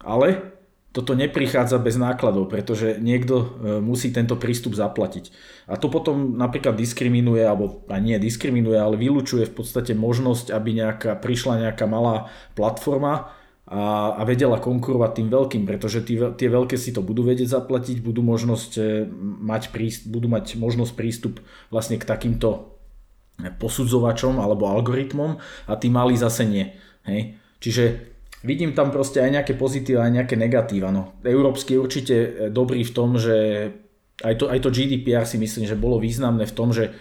Ale toto neprichádza bez nákladov, pretože niekto e, musí tento prístup zaplatiť. A to potom napríklad diskriminuje, alebo a nie diskriminuje, ale vylúčuje v podstate možnosť, aby nejaká, prišla nejaká malá platforma a, a vedela konkurovať tým veľkým, pretože tí, tie veľké si to budú vedieť zaplatiť, budú, možnosť e, mať prístup, budú mať možnosť prístup vlastne k takýmto posudzovačom alebo algoritmom a tí malí zase nie. Hej? Čiže vidím tam proste aj nejaké pozitíva, aj nejaké negatíva. No. Európsky je určite e, dobrý v tom, že aj to, aj to GDPR si myslím, že bolo významné v tom, že e,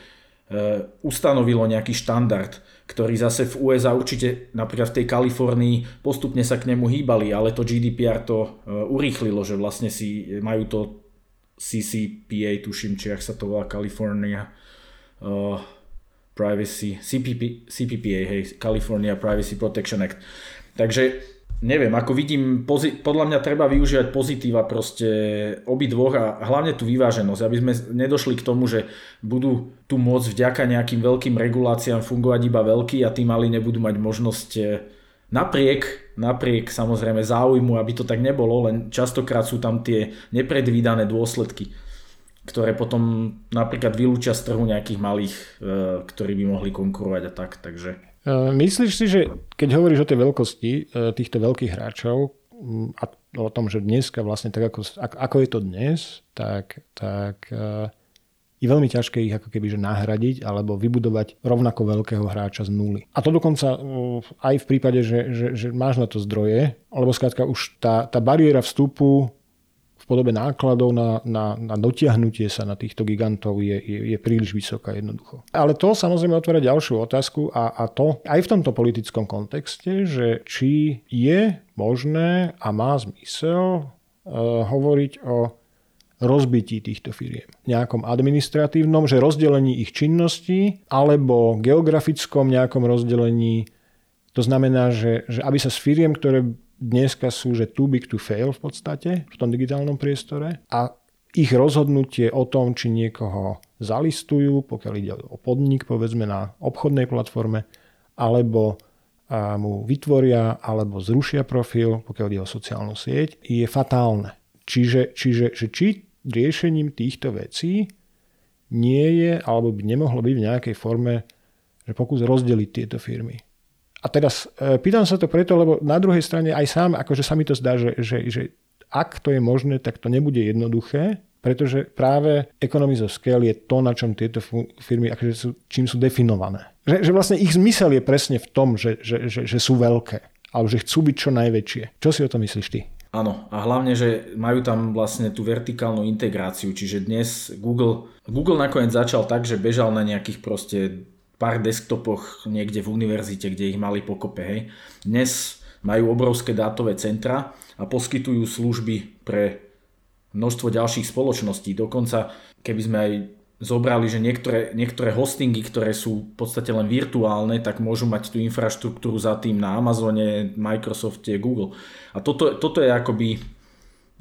ustanovilo nejaký štandard, ktorý zase v USA určite napríklad v tej Kalifornii postupne sa k nemu hýbali, ale to GDPR to e, urýchlilo, že vlastne si majú to CCPA, tuším, či ak sa to volá California uh, Privacy, CPP, CPPA, hej, California Privacy Protection Act. Takže neviem, ako vidím, podľa mňa treba využívať pozitíva proste obidvoch a hlavne tú vyváženosť, aby sme nedošli k tomu, že budú tu môcť vďaka nejakým veľkým reguláciám fungovať iba veľkí a tí mali nebudú mať možnosť e, napriek, napriek samozrejme záujmu, aby to tak nebolo, len častokrát sú tam tie nepredvídané dôsledky ktoré potom napríklad vylúčia z trhu nejakých malých, e, ktorí by mohli konkurovať a tak, takže... Myslíš si, že keď hovoríš o tej veľkosti týchto veľkých hráčov a o tom, že dneska vlastne tak ako, ako je to dnes, tak, tak je veľmi ťažké ich ako keby nahradiť alebo vybudovať rovnako veľkého hráča z nuly. A to dokonca aj v prípade, že, že, že máš na to zdroje, alebo skrátka už tá, tá bariéra vstupu podobe nákladov na, na, na dotiahnutie sa na týchto gigantov je, je, je príliš vysoká jednoducho. Ale to samozrejme otvára ďalšiu otázku a, a to aj v tomto politickom kontexte, že či je možné a má zmysel uh, hovoriť o rozbití týchto firiem. Nejakom administratívnom, že rozdelení ich činností alebo geografickom nejakom rozdelení. To znamená, že, že aby sa s firiem, ktoré dneska sú že too big to fail v podstate v tom digitálnom priestore a ich rozhodnutie o tom, či niekoho zalistujú, pokiaľ ide o podnik, povedzme na obchodnej platforme, alebo mu vytvoria alebo zrušia profil, pokiaľ ide o sociálnu sieť, je fatálne. Čiže, čiže že či riešením týchto vecí nie je, alebo by nemohlo byť v nejakej forme, že pokus rozdeliť tieto firmy. A teraz e, pýtam sa to preto, lebo na druhej strane aj sám, akože sa mi to zdá, že, že, že ak to je možné, tak to nebude jednoduché, pretože práve economies of scale je to, na čom tieto firmy, akože sú, čím sú definované. Že, že vlastne ich zmysel je presne v tom, že, že, že, že sú veľké, alebo že chcú byť čo najväčšie. Čo si o tom myslíš ty? Áno, a hlavne, že majú tam vlastne tú vertikálnu integráciu, čiže dnes Google, Google nakoniec začal tak, že bežal na nejakých proste pár desktopoch niekde v univerzite, kde ich mali pokope, hej. Dnes majú obrovské dátové centra a poskytujú služby pre množstvo ďalších spoločností. Dokonca, keby sme aj zobrali, že niektoré, niektoré hostingy, ktoré sú v podstate len virtuálne, tak môžu mať tú infraštruktúru za tým na Amazone, Microsofte, Google. A toto, toto je akoby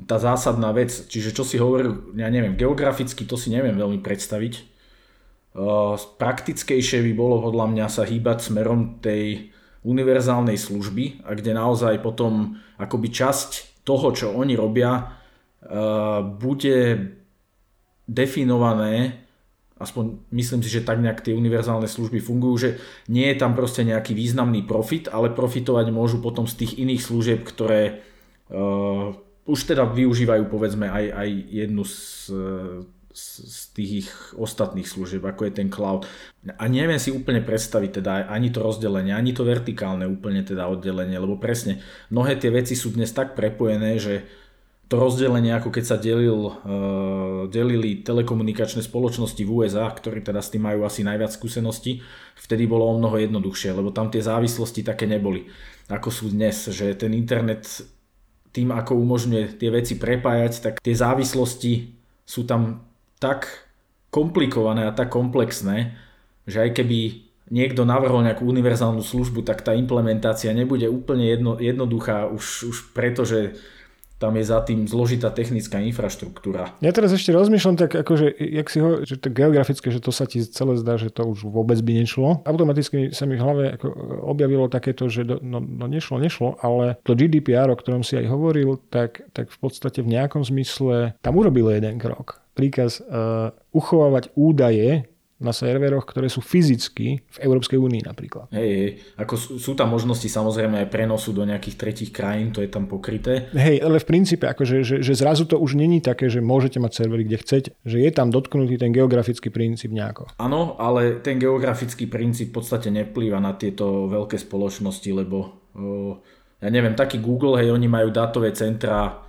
tá zásadná vec. Čiže čo si hovoril, ja neviem, geograficky to si neviem veľmi predstaviť. Praktickejšie by bolo podľa mňa sa hýbať smerom tej univerzálnej služby a kde naozaj potom akoby časť toho, čo oni robia, bude definované aspoň myslím si, že tak nejak tie univerzálne služby fungujú, že nie je tam proste nejaký významný profit, ale profitovať môžu potom z tých iných služieb, ktoré uh, už teda využívajú povedzme aj, aj jednu z, z, z tých ostatných služieb, ako je ten cloud. A neviem si úplne predstaviť teda ani to rozdelenie, ani to vertikálne úplne teda oddelenie, lebo presne mnohé tie veci sú dnes tak prepojené, že to rozdelenie, ako keď sa delil, uh, delili telekomunikačné spoločnosti v USA, ktorí teda s tým majú asi najviac skúseností, vtedy bolo o mnoho jednoduchšie, lebo tam tie závislosti také neboli, ako sú dnes, že ten internet tým, ako umožňuje tie veci prepájať, tak tie závislosti sú tam tak komplikované a tak komplexné, že aj keby niekto navrhol nejakú univerzálnu službu, tak tá implementácia nebude úplne jedno, jednoduchá už, už preto, že tam je za tým zložitá technická infraštruktúra. Ja teraz ešte rozmýšľam tak, akože, jak si ho, že to geografické, že to sa ti celé zdá, že to už vôbec by nešlo. Automaticky sa mi v hlave ako objavilo takéto, že do, no, no nešlo, nešlo, ale to GDPR, o ktorom si aj hovoril, tak, tak v podstate v nejakom zmysle tam urobilo jeden krok. Príkaz uh, uchovávať údaje na serveroch, ktoré sú fyzicky v Európskej únii napríklad. Hej, hej, ako sú, sú tam možnosti samozrejme aj prenosu do nejakých tretich krajín, to je tam pokryté. Hej, ale v princípe, akože, že, že zrazu to už není také, že môžete mať servery, kde chcete, že je tam dotknutý ten geografický princíp nejako. Áno, ale ten geografický princíp v podstate neplýva na tieto veľké spoločnosti, lebo o, ja neviem, taký Google, hej, oni majú dátové centra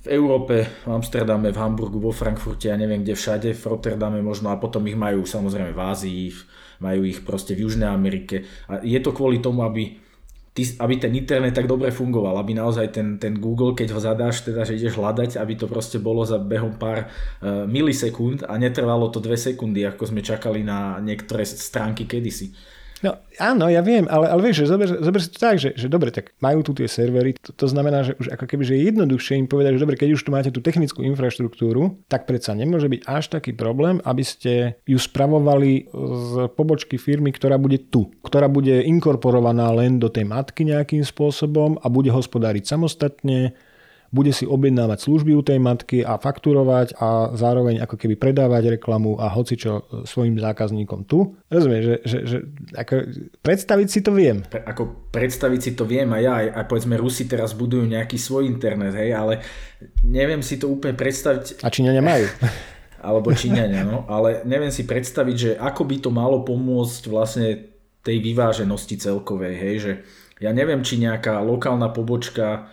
v Európe, v Amsterdame, v Hamburgu, vo Frankfurte, ja neviem kde všade, v Rotterdame možno a potom ich majú samozrejme v Ázii, majú ich proste v Južnej Amerike a je to kvôli tomu, aby, aby ten internet tak dobre fungoval, aby naozaj ten, ten Google, keď ho zadáš, teda že ideš hľadať, aby to proste bolo za behom pár uh, milisekúnd a netrvalo to dve sekundy, ako sme čakali na niektoré stránky kedysi. No áno, ja viem, ale, ale vieš, že zober, zober si to tak, že, že dobre, tak majú tu tie servery, to, to znamená, že už ako keby že je jednoduchšie im povedať, že dobre, keď už tu máte tú technickú infraštruktúru, tak predsa nemôže byť až taký problém, aby ste ju spravovali z pobočky firmy, ktorá bude tu, ktorá bude inkorporovaná len do tej matky nejakým spôsobom a bude hospodáriť samostatne, bude si objednávať služby u tej matky a fakturovať a zároveň ako keby predávať reklamu a hocičo svojim zákazníkom tu. Rozumieš, že, že, že ako, predstaviť si to viem. Pre, ako predstaviť si to viem aj ja, aj, aj povedzme Rusi teraz budujú nejaký svoj internet, hej, ale neviem si to úplne predstaviť. A Číňania majú. [laughs] alebo Číňania, no, ale neviem si predstaviť, že ako by to malo pomôcť vlastne tej vyváženosti celkovej, hej, že ja neviem, či nejaká lokálna pobočka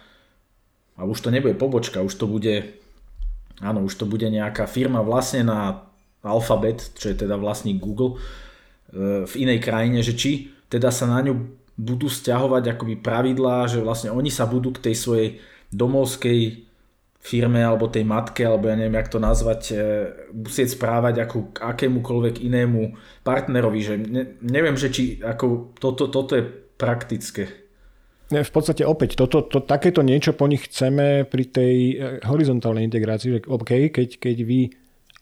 a už to nebude pobočka, už to bude, áno, už to bude nejaká firma vlastnená Alphabet, čo je teda vlastník Google, e, v inej krajine, že či teda sa na ňu budú stiahovať akoby pravidlá, že vlastne oni sa budú k tej svojej domovskej firme alebo tej matke, alebo ja neviem, jak to nazvať, e, musieť správať ako k akémukoľvek inému partnerovi, že ne, neviem, že či ako toto, toto je praktické v podstate opäť, toto, to, takéto niečo po nich chceme pri tej eh, horizontálnej integrácii, že OK, keď, keď vy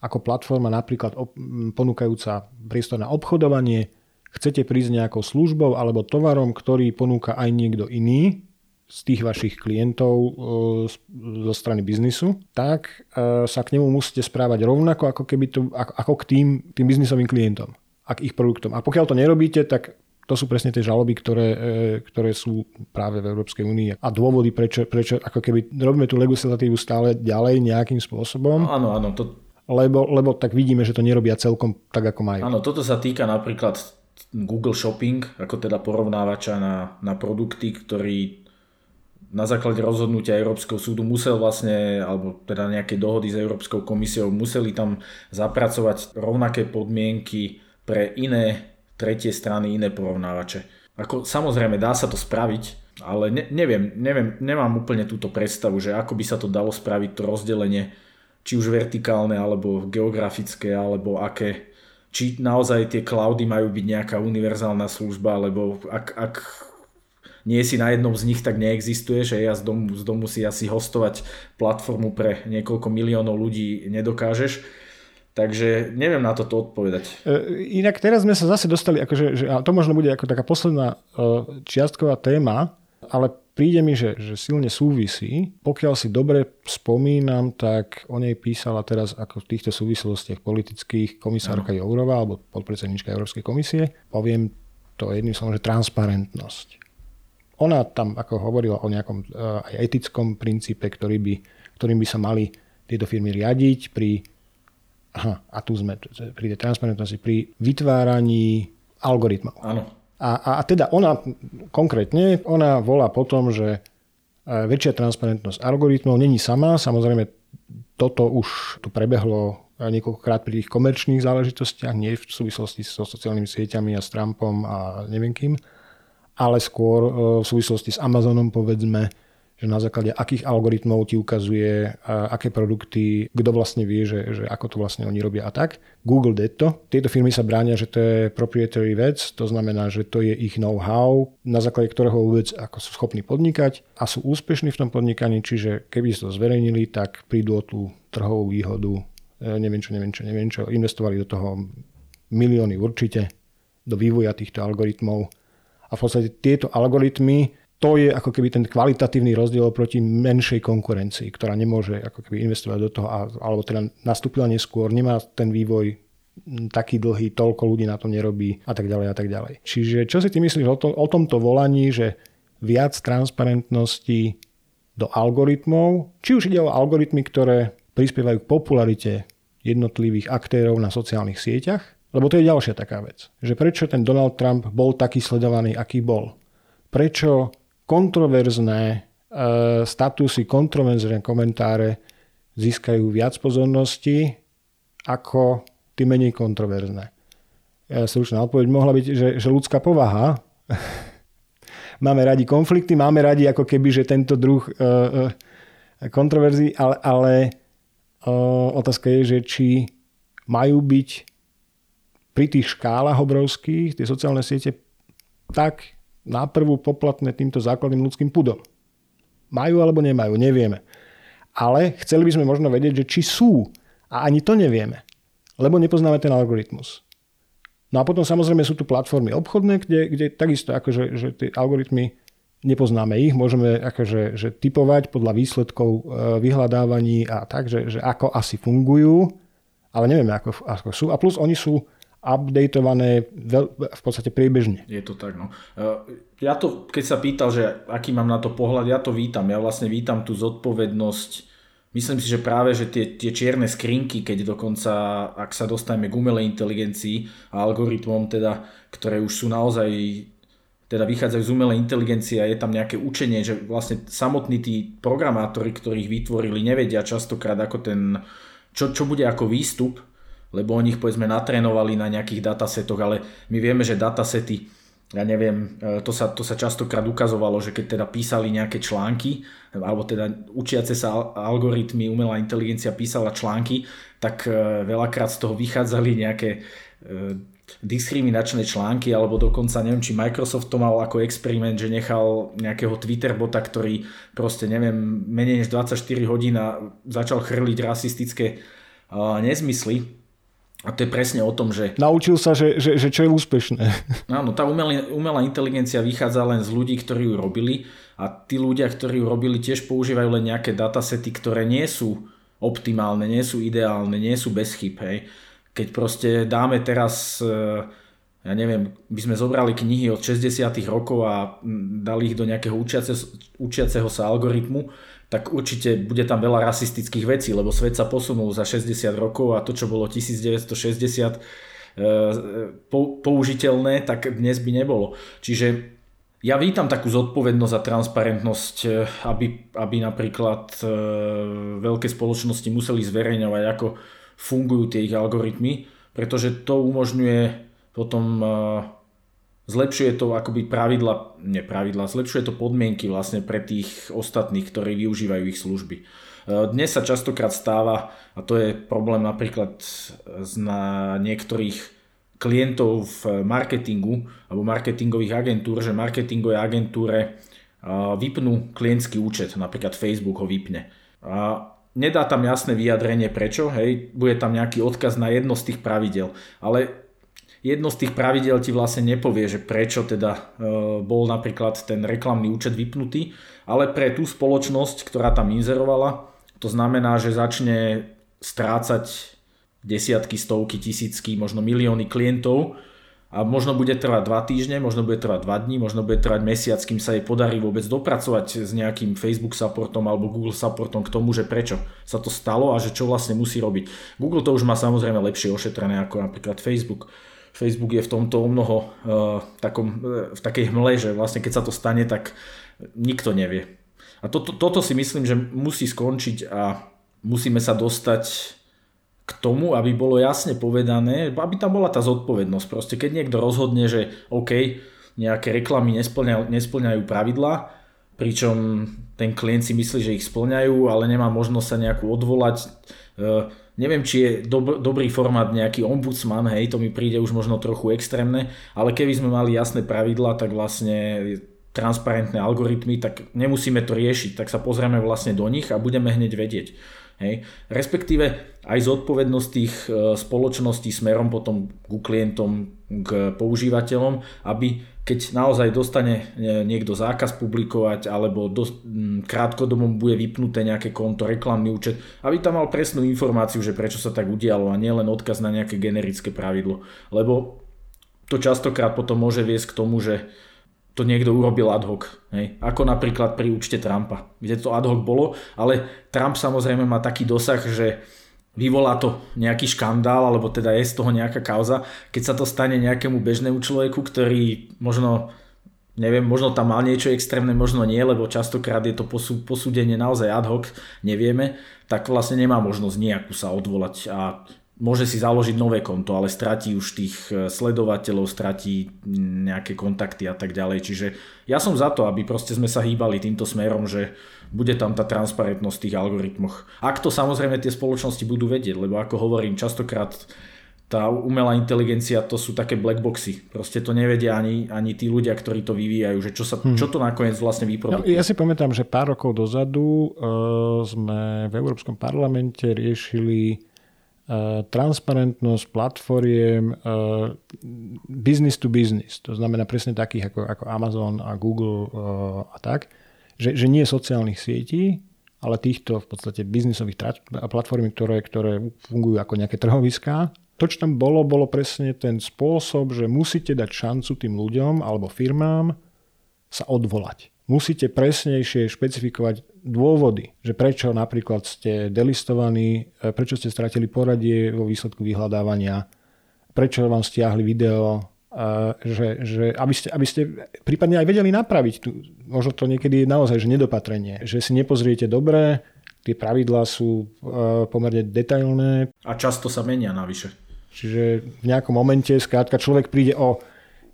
ako platforma napríklad op, ponúkajúca priestor na obchodovanie, chcete prísť nejakou službou alebo tovarom, ktorý ponúka aj niekto iný z tých vašich klientov eh, zo strany biznisu, tak eh, sa k nemu musíte správať rovnako ako, keby to, ako, k tým, tým biznisovým klientom a k ich produktom. A pokiaľ to nerobíte, tak to sú presne tie žaloby, ktoré, e, ktoré sú práve v Európskej únii. A dôvody, prečo, prečo ako keby robíme tú legislatívu stále ďalej nejakým spôsobom. Áno, áno. To... Lebo, lebo tak vidíme, že to nerobia celkom tak, ako majú. Áno, toto sa týka napríklad Google Shopping, ako teda porovnávača na, na produkty, ktorý na základe rozhodnutia Európskeho súdu musel vlastne, alebo teda nejaké dohody s Európskou komisiou, museli tam zapracovať rovnaké podmienky pre iné tretie strany, iné porovnávače. Ako, samozrejme, dá sa to spraviť, ale ne, neviem, neviem, nemám úplne túto predstavu, že ako by sa to dalo spraviť, to rozdelenie, či už vertikálne, alebo geografické, alebo aké, či naozaj tie cloudy majú byť nejaká univerzálna služba, alebo ak, ak nie si na jednom z nich, tak neexistuje, že ja z domu, z domu si asi hostovať platformu pre niekoľko miliónov ľudí nedokážeš Takže neviem na toto odpovedať. E, inak teraz sme sa zase dostali, akože, že, a to možno bude ako taká posledná e, čiastková téma, ale príde mi, že, že silne súvisí. Pokiaľ si dobre spomínam, tak o nej písala teraz ako v týchto súvislostiach politických komisárka no. Jourová alebo podpredsednička Európskej komisie. Poviem to jedným slovom, že transparentnosť. Ona tam ako hovorila o nejakom e, aj etickom princípe, ktorý by, ktorým by sa mali tieto firmy riadiť pri Aha, a tu sme pri tej transparentnosti, pri vytváraní algoritmov. Áno. A, a teda ona konkrétne, ona volá po tom, že e, väčšia transparentnosť algoritmov není sama. Samozrejme, toto už tu prebehlo niekoľkokrát pri tých komerčných záležitostiach, nie v súvislosti so sociálnymi sieťami a s Trumpom a neviem kým, ale skôr e, v súvislosti s Amazonom, povedzme, že na základe akých algoritmov ti ukazuje, aké produkty, kto vlastne vie, že, že ako to vlastne oni robia a tak. Google to. Tieto firmy sa bránia, že to je proprietary vec, to znamená, že to je ich know-how, na základe ktorého vôbec ako sú schopní podnikať a sú úspešní v tom podnikaní, čiže keby to zverejnili, tak prídu o tú trhovú výhodu, e, neviem čo, neviem čo, neviem čo, investovali do toho milióny určite, do vývoja týchto algoritmov. A v podstate tieto algoritmy to je ako keby ten kvalitatívny rozdiel proti menšej konkurencii, ktorá nemôže ako keby investovať do toho, alebo teda nastúpila neskôr, nemá ten vývoj taký dlhý, toľko ľudí na to nerobí a tak ďalej a tak ďalej. Čiže čo si ty myslíš o, to, o tomto volaní, že viac transparentnosti do algoritmov, či už ide o algoritmy, ktoré prispievajú k popularite jednotlivých aktérov na sociálnych sieťach, lebo to je ďalšia taká vec. Že prečo ten Donald Trump bol taký sledovaný, aký bol? Prečo kontroverzné e, statusy, kontroverzné komentáre získajú viac pozornosti ako tie menej kontroverzné. Ja stručná odpoveď mohla byť, že, že ľudská povaha. [laughs] máme radi konflikty, máme radi ako keby, že tento druh uh, uh, kontroverzí, ale, ale otázka je, že či majú byť pri tých škálach obrovských, tie sociálne siete, tak náprvu poplatné týmto základným ľudským pudom. Majú alebo nemajú, nevieme. Ale chceli by sme možno vedieť, že či sú. A ani to nevieme. Lebo nepoznáme ten algoritmus. No a potom samozrejme sú tu platformy obchodné, kde, kde takisto akože, že tie algoritmy nepoznáme ich, môžeme akože, že typovať podľa výsledkov e, vyhľadávaní a tak, že, že ako asi fungujú, ale nevieme, ako, ako sú. A plus oni sú updateované v podstate priebežne. Je to tak, no. E, ja to, keď sa pýtal, že aký mám na to pohľad, ja to vítam. Ja vlastne vítam tú zodpovednosť. Myslím si, že práve, že tie, tie čierne skrinky, keď dokonca, ak sa dostaneme k umelej inteligencii a algoritmom, teda, ktoré už sú naozaj teda vychádzajú z umelej inteligencie a je tam nejaké učenie, že vlastne samotní tí programátori, ktorých vytvorili, nevedia častokrát ako ten, čo, čo bude ako výstup, lebo oni ich povedzme natrénovali na nejakých datasetoch, ale my vieme, že datasety, ja neviem, e, to sa, to sa častokrát ukazovalo, že keď teda písali nejaké články, alebo teda učiace sa algoritmy, umelá inteligencia písala články, tak e, veľakrát z toho vychádzali nejaké e, diskriminačné články, alebo dokonca neviem, či Microsoft to mal ako experiment, že nechal nejakého Twitter bota, ktorý proste neviem, menej než 24 hodín začal chrliť rasistické uh, nezmysly. A to je presne o tom, že... Naučil sa, že, že, že čo je úspešné. Áno, tá umelá, umelá inteligencia vychádza len z ľudí, ktorí ju robili a tí ľudia, ktorí ju robili, tiež používajú len nejaké datasety, ktoré nie sú optimálne, nie sú ideálne, nie sú bez chyb. Hej keď proste dáme teraz, e, ja neviem, by sme zobrali knihy od 60 rokov a dali ich do nejakého učiace, učiaceho sa algoritmu, tak určite bude tam veľa rasistických vecí, lebo svet sa posunul za 60 rokov a to, čo bolo 1960 e, použiteľné, tak dnes by nebolo. Čiže ja vítam takú zodpovednosť a transparentnosť, e, aby, aby napríklad veľké spoločnosti museli zverejňovať, ako fungujú tie ich algoritmy, pretože to umožňuje potom zlepšuje to akoby pravidla, nie pravidla, zlepšuje to podmienky vlastne pre tých ostatných, ktorí využívajú ich služby. Dnes sa častokrát stáva, a to je problém napríklad na niektorých klientov v marketingu alebo marketingových agentúr, že marketingové agentúre vypnú klientský účet, napríklad Facebook ho vypne. A nedá tam jasné vyjadrenie prečo, hej, bude tam nejaký odkaz na jedno z tých pravidel, ale jedno z tých pravidel ti vlastne nepovie, že prečo teda e, bol napríklad ten reklamný účet vypnutý, ale pre tú spoločnosť, ktorá tam inzerovala, to znamená, že začne strácať desiatky, stovky, tisícky, možno milióny klientov, a možno bude trvať 2 týždne, možno bude trvať 2 dní, možno bude trvať mesiac, kým sa jej podarí vôbec dopracovať s nejakým Facebook supportom alebo Google supportom k tomu, že prečo sa to stalo a že čo vlastne musí robiť. Google to už má samozrejme lepšie ošetrené ako napríklad Facebook. Facebook je v tomto o mnoho uh, takom, uh, v takej hmle, že vlastne keď sa to stane, tak nikto nevie. A to, to, toto si myslím, že musí skončiť a musíme sa dostať k tomu, aby bolo jasne povedané, aby tam bola tá zodpovednosť. Proste keď niekto rozhodne, že OK, nejaké reklamy nesplňajú, nesplňajú pravidlá, pričom ten klient si myslí, že ich splňajú, ale nemá možnosť sa nejakú odvolať. E, neviem, či je dob- dobrý formát nejaký ombudsman, hej, to mi príde už možno trochu extrémne, ale keby sme mali jasné pravidlá, tak vlastne transparentné algoritmy, tak nemusíme to riešiť, tak sa pozrieme vlastne do nich a budeme hneď vedieť. Hej. Respektíve aj zodpovednosť tých e, spoločností smerom potom ku klientom, k používateľom, aby keď naozaj dostane e, niekto zákaz publikovať alebo do, krátkodobo bude vypnuté nejaké konto, reklamný účet, aby tam mal presnú informáciu, že prečo sa tak udialo a nie len odkaz na nejaké generické pravidlo. Lebo to častokrát potom môže viesť k tomu, že to niekto urobil ad hoc. Hej. Ako napríklad pri účte Trumpa, kde to ad hoc bolo, ale Trump samozrejme má taký dosah, že vyvolá to nejaký škandál, alebo teda je z toho nejaká kauza, keď sa to stane nejakému bežnému človeku, ktorý možno neviem, možno tam mal niečo extrémne, možno nie, lebo častokrát je to posúdenie naozaj ad hoc, nevieme, tak vlastne nemá možnosť nejakú sa odvolať a môže si založiť nové konto, ale stratí už tých e, sledovateľov, stratí nejaké kontakty a tak ďalej. Čiže ja som za to, aby proste sme sa hýbali týmto smerom, že bude tam tá transparentnosť v tých algoritmoch. Ak to samozrejme tie spoločnosti budú vedieť, lebo ako hovorím, častokrát tá umelá inteligencia to sú také black boxy. Proste to nevedia ani, ani tí ľudia, ktorí to vyvíjajú, že čo, sa, hmm. čo to nakoniec vlastne vyprodukuje. Ja, ja si pamätám, že pár rokov dozadu uh, sme v Európskom parlamente riešili transparentnosť platformiem business to business, to znamená presne takých ako, ako Amazon a Google a tak, že, že nie sociálnych sietí, ale týchto v podstate biznisových platform, ktoré, ktoré fungujú ako nejaké trhoviská. To, čo tam bolo, bolo presne ten spôsob, že musíte dať šancu tým ľuďom alebo firmám sa odvolať. Musíte presnejšie špecifikovať dôvody, že prečo napríklad ste delistovaní, e, prečo ste stratili poradie vo výsledku vyhľadávania, prečo vám stiahli video, že, že aby, ste, aby ste prípadne aj vedeli napraviť. Tu, možno to niekedy je naozaj že nedopatrenie, že si nepozriete dobre, tie pravidlá sú e, pomerne detailné. A často sa menia navyše. Čiže v nejakom momente skrátka človek príde o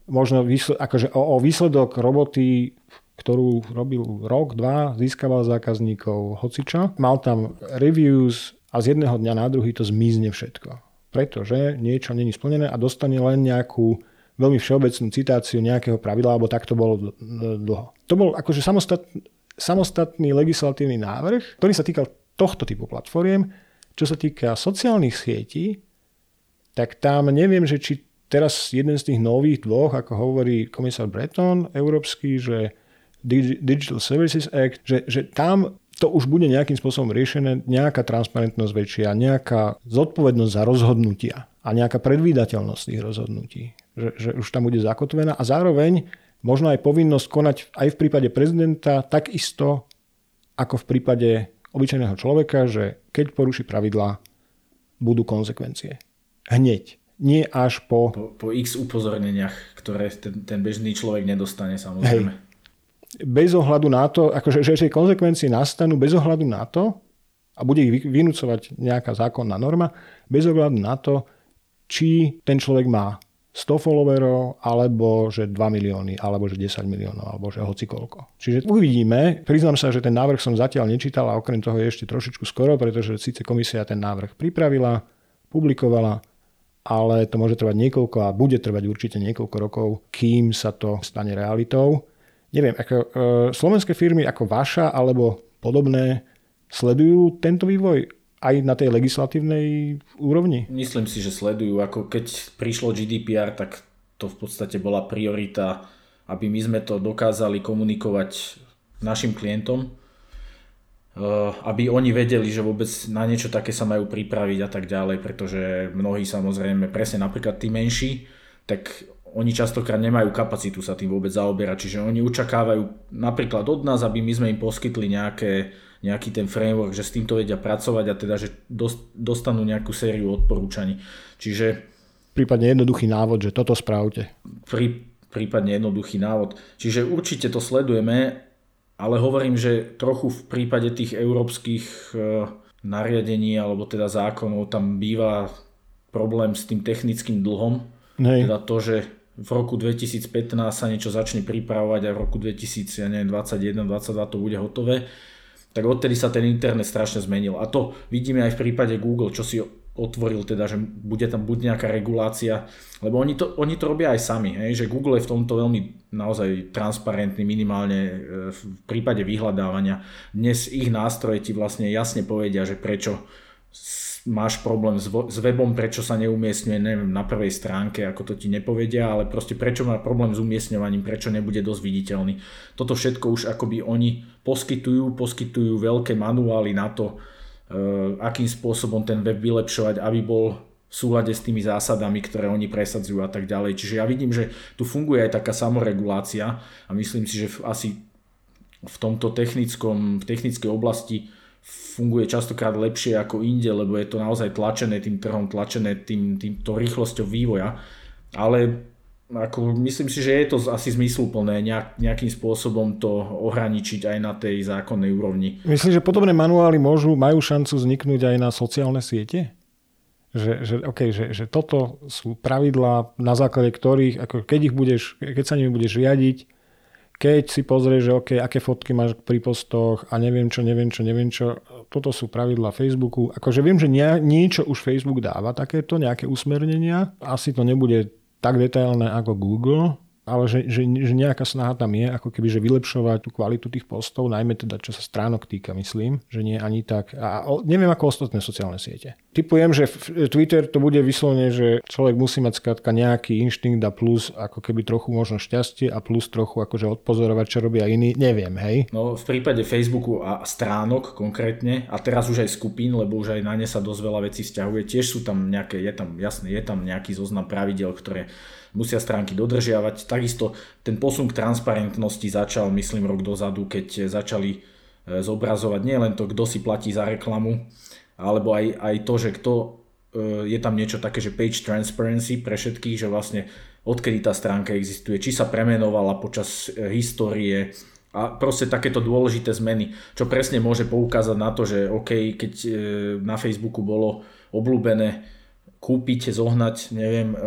možno výsledok, akože o, o výsledok roboty, ktorú robil rok, dva, získaval zákazníkov, hocičo. Mal tam reviews a z jedného dňa na druhý to zmizne všetko. Pretože niečo není splnené a dostane len nejakú veľmi všeobecnú citáciu nejakého pravidla, alebo tak to bolo dlho. To bol akože samostatný, samostatný legislatívny návrh, ktorý sa týkal tohto typu platformiem. Čo sa týka sociálnych sietí, tak tam neviem, že či teraz jeden z tých nových dvoch, ako hovorí komisár Breton európsky, že Digital Services Act, že, že tam to už bude nejakým spôsobom riešené, nejaká transparentnosť väčšia, nejaká zodpovednosť za rozhodnutia a nejaká predvídateľnosť tých rozhodnutí že, že už tam bude zakotvená a zároveň možno aj povinnosť konať aj v prípade prezidenta takisto ako v prípade obyčajného človeka, že keď poruší pravidlá, budú konsekvencie. Hneď. Nie až po... Po, po x upozorneniach, ktoré ten, ten bežný človek nedostane samozrejme. Hej. Bez ohľadu na to, akože, že tie konsekvencie nastanú bez ohľadu na to, a bude ich vynúcovať nejaká zákonná norma, bez ohľadu na to, či ten človek má 100 followerov, alebo že 2 milióny, alebo že 10 miliónov, alebo že hoci koľko. Čiže uvidíme. Priznám sa, že ten návrh som zatiaľ nečítal a okrem toho je ešte trošičku skoro, pretože síce komisia ten návrh pripravila, publikovala, ale to môže trvať niekoľko a bude trvať určite niekoľko rokov, kým sa to stane realitou. Neviem, ako, e, slovenské firmy ako vaša alebo podobné sledujú tento vývoj aj na tej legislatívnej úrovni? Myslím si, že sledujú. Ako keď prišlo GDPR, tak to v podstate bola priorita, aby my sme to dokázali komunikovať našim klientom, eh, aby oni vedeli, že vôbec na niečo také sa majú pripraviť a tak ďalej, pretože mnohí samozrejme, presne napríklad tí menší, tak oni častokrát nemajú kapacitu sa tým vôbec zaoberať, čiže oni očakávajú napríklad od nás, aby my sme im poskytli nejaké nejaký ten framework, že s týmto vedia pracovať a teda, že dostanú nejakú sériu odporúčaní. Čiže... Prípadne jednoduchý návod, že toto spravte. Prí, prípadne jednoduchý návod. Čiže určite to sledujeme, ale hovorím, že trochu v prípade tých európskych e, nariadení alebo teda zákonov tam býva problém s tým technickým dlhom. Nej. Teda to, že v roku 2015 sa niečo začne pripravovať a v roku 2021-2022 to bude hotové tak odtedy sa ten internet strašne zmenil. A to vidíme aj v prípade Google, čo si otvoril teda, že bude tam buď nejaká regulácia, lebo oni to, oni to robia aj sami, hej, že Google je v tomto veľmi naozaj transparentný minimálne e, v prípade vyhľadávania. Dnes ich nástroje ti vlastne jasne povedia, že prečo máš problém s, webom, prečo sa neumiestňuje, neviem, na prvej stránke, ako to ti nepovedia, ale proste prečo má problém s umiestňovaním, prečo nebude dosť viditeľný. Toto všetko už akoby oni poskytujú, poskytujú veľké manuály na to, e, akým spôsobom ten web vylepšovať, aby bol v súlade s tými zásadami, ktoré oni presadzujú a tak ďalej. Čiže ja vidím, že tu funguje aj taká samoregulácia a myslím si, že asi v tomto technickom, v technickej oblasti funguje častokrát lepšie ako inde, lebo je to naozaj tlačené tým trhom, tlačené tým, týmto rýchlosťou vývoja. Ale ako myslím si, že je to asi zmysluplné nejak, nejakým spôsobom to ohraničiť aj na tej zákonnej úrovni. Myslím, že podobné manuály môžu, majú šancu vzniknúť aj na sociálne siete? Že, že, okay, že, že toto sú pravidlá, na základe ktorých, ako keď, ich budeš, keď sa nimi budeš riadiť, keď si pozrieš, že okay, aké fotky máš pri postoch a neviem čo, neviem čo, neviem čo, toto sú pravidla Facebooku. Akože viem, že nie, niečo už Facebook dáva takéto, nejaké usmernenia. Asi to nebude tak detailné ako Google, ale že, že, že nejaká snaha tam je, ako keby, že vylepšovať tú kvalitu tých postov, najmä teda čo sa stránok týka, myslím, že nie ani tak. A o, neviem ako ostatné sociálne siete. Typujem, že Twitter to bude vyslovene, že človek musí mať skrátka nejaký inštinkt a plus ako keby trochu možno šťastie a plus trochu akože odpozorovať, čo robia iní. Neviem, hej. No v prípade Facebooku a stránok konkrétne, a teraz už aj skupín, lebo už aj na ne sa dosť veľa vecí vzťahuje, tiež sú tam nejaké, je tam, jasné, je tam nejaký zoznam pravidel, ktoré musia stránky dodržiavať. Takisto ten posun k transparentnosti začal, myslím, rok dozadu, keď začali e, zobrazovať nielen to, kto si platí za reklamu, alebo aj, aj to, že kto e, je tam niečo také, že page transparency pre všetkých, že vlastne odkedy tá stránka existuje, či sa premenovala počas histórie a proste takéto dôležité zmeny, čo presne môže poukázať na to, že OK, keď na Facebooku bolo obľúbené kúpiť, zohnať, neviem, e,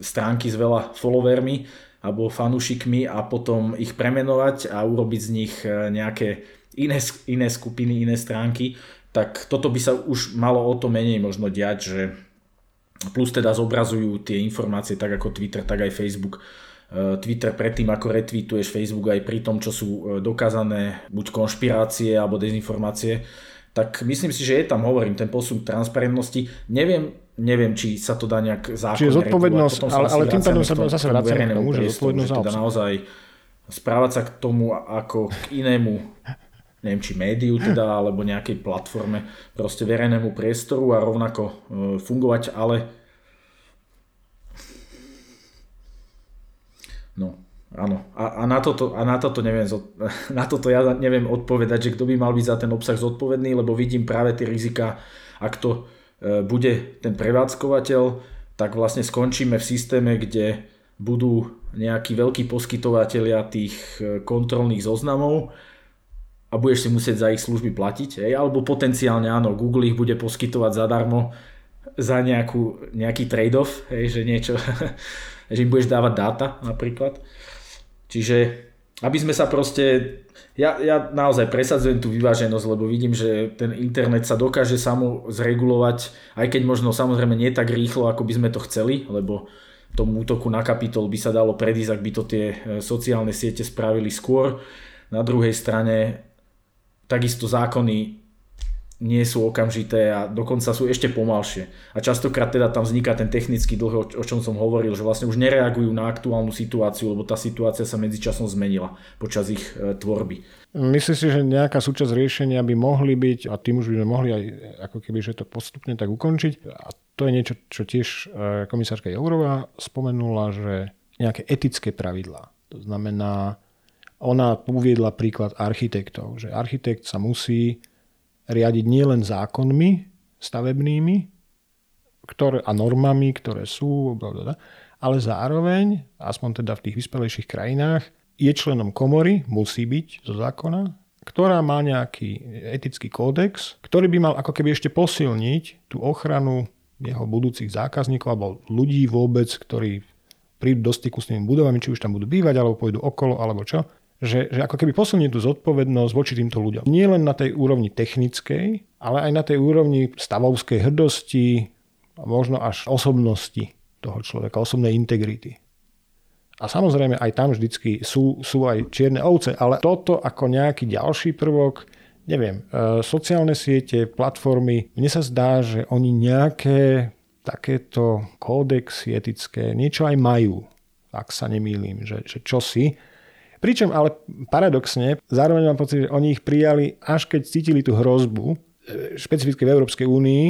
stránky s veľa followermi alebo fanúšikmi a potom ich premenovať a urobiť z nich e, nejaké iné, iné skupiny, iné stránky, tak toto by sa už malo o to menej možno diať, že plus teda zobrazujú tie informácie tak ako Twitter, tak aj Facebook. E, Twitter predtým, ako retweetuješ Facebook aj pri tom, čo sú dokázané buď konšpirácie alebo dezinformácie, tak myslím si, že je tam, hovorím, ten posun transparentnosti. Neviem, neviem, či sa to dá nejak zákonne Čiže zodpovednosť, ale, ale tým pádom sa zase vracame k tomu, že zodpovednosť teda naozaj správať sa k tomu ako k inému neviem, či médiu teda, alebo nejakej platforme, proste verejnému priestoru a rovnako e, fungovať, ale no, áno. A, a, na toto, a na toto neviem, [laughs] na toto ja neviem odpovedať, že kto by mal byť za ten obsah zodpovedný, lebo vidím práve tie rizika, ak to bude ten prevádzkovateľ, tak vlastne skončíme v systéme, kde budú nejakí veľkí poskytovateľia tých e, kontrolných zoznamov a budeš si musieť za ich služby platiť, hej? alebo potenciálne áno, Google ich bude poskytovať zadarmo za nejakú, nejaký trade-off, hej? že niečo, [laughs] že im budeš dávať dáta napríklad. Čiže aby sme sa proste ja, ja naozaj presadzujem tú vyváženosť, lebo vidím, že ten internet sa dokáže samo zregulovať, aj keď možno samozrejme nie tak rýchlo, ako by sme to chceli, lebo tomu útoku na kapitol by sa dalo predísť, ak by to tie e, sociálne siete spravili skôr. Na druhej strane takisto zákony nie sú okamžité a dokonca sú ešte pomalšie. A častokrát teda tam vzniká ten technický dlh, o čom som hovoril, že vlastne už nereagujú na aktuálnu situáciu, lebo tá situácia sa medzičasom zmenila počas ich e, tvorby. Myslím si, že nejaká súčasť riešenia by mohli byť, a tým už by sme mohli aj ako keby, že to postupne tak ukončiť. A to je niečo, čo tiež e, komisárka Jourová spomenula, že nejaké etické pravidlá. To znamená, ona uviedla príklad architektov, že architekt sa musí riadiť nielen zákonmi stavebnými ktoré, a normami, ktoré sú, ale zároveň, aspoň teda v tých vyspelejších krajinách, je členom komory, musí byť zo zákona, ktorá má nejaký etický kódex, ktorý by mal ako keby ešte posilniť tú ochranu jeho budúcich zákazníkov alebo ľudí vôbec, ktorí prídu do styku s tými budovami, či už tam budú bývať, alebo pôjdu okolo, alebo čo že, že ako keby posunie tú zodpovednosť voči týmto ľuďom. Nie len na tej úrovni technickej, ale aj na tej úrovni stavovskej hrdosti a možno až osobnosti toho človeka, osobnej integrity. A samozrejme aj tam vždycky sú, sú aj čierne ovce, ale toto ako nejaký ďalší prvok, neviem, e, sociálne siete, platformy, mne sa zdá, že oni nejaké takéto kódexy etické niečo aj majú, ak sa nemýlim, že, že čo si. Pričom ale paradoxne, zároveň mám pocit, že oni ich prijali, až keď cítili tú hrozbu, e, špecificky v Európskej únii,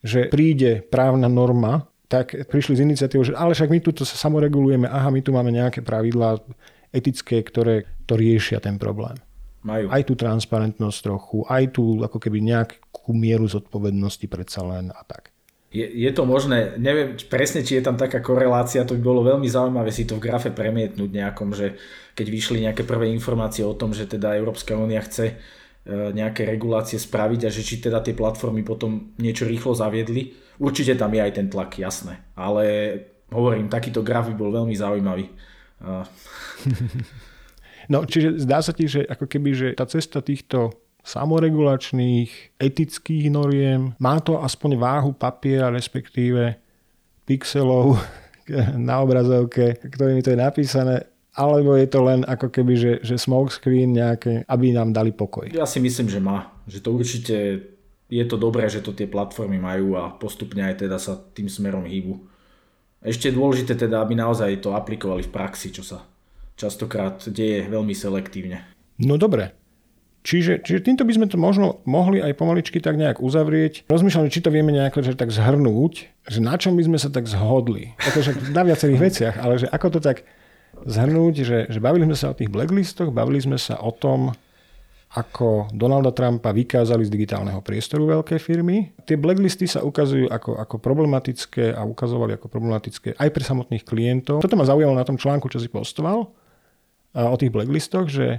že príde právna norma, tak prišli z iniciatívou, že ale však my tu sa samoregulujeme, aha, my tu máme nejaké pravidlá etické, ktoré to riešia ten problém. Majú. Aj tú transparentnosť trochu, aj tú ako keby nejakú mieru zodpovednosti predsa len a tak. Je, je to možné, neviem presne, či je tam taká korelácia, to by bolo veľmi zaujímavé si to v grafe premietnúť nejakom, že keď vyšli nejaké prvé informácie o tom, že teda Európska únia chce e, nejaké regulácie spraviť a že či teda tie platformy potom niečo rýchlo zaviedli. Určite tam je aj ten tlak, jasné. Ale hovorím, takýto graf by bol veľmi zaujímavý. [laughs] No, čiže zdá sa ti, že ako keby, že tá cesta týchto samoregulačných, etických noriem. Má to aspoň váhu papiera, respektíve pixelov, [laughs] na obrazovke, ktorými to je napísané, alebo je to len ako keby, že, že smoke screen nejaké, aby nám dali pokoj? Ja si myslím, že má. Že to určite je to dobré, že to tie platformy majú a postupne aj teda sa tým smerom hýbu. Ešte je dôležité teda, aby naozaj to aplikovali v praxi, čo sa častokrát deje veľmi selektívne. No dobre. Čiže, čiže týmto by sme to možno mohli aj pomaličky tak nejak uzavrieť. Rozmýšľam, či to vieme nejak že tak zhrnúť, že na čom by sme sa tak zhodli. Akože na viacerých [laughs] veciach, ale že ako to tak zhrnúť, že, že bavili sme sa o tých blacklistoch, bavili sme sa o tom, ako Donalda Trumpa vykázali z digitálneho priestoru veľké firmy. Tie blacklisty sa ukazujú ako, ako problematické a ukazovali ako problematické aj pre samotných klientov. Toto ma zaujalo na tom článku, čo si postoval o tých blacklistoch, že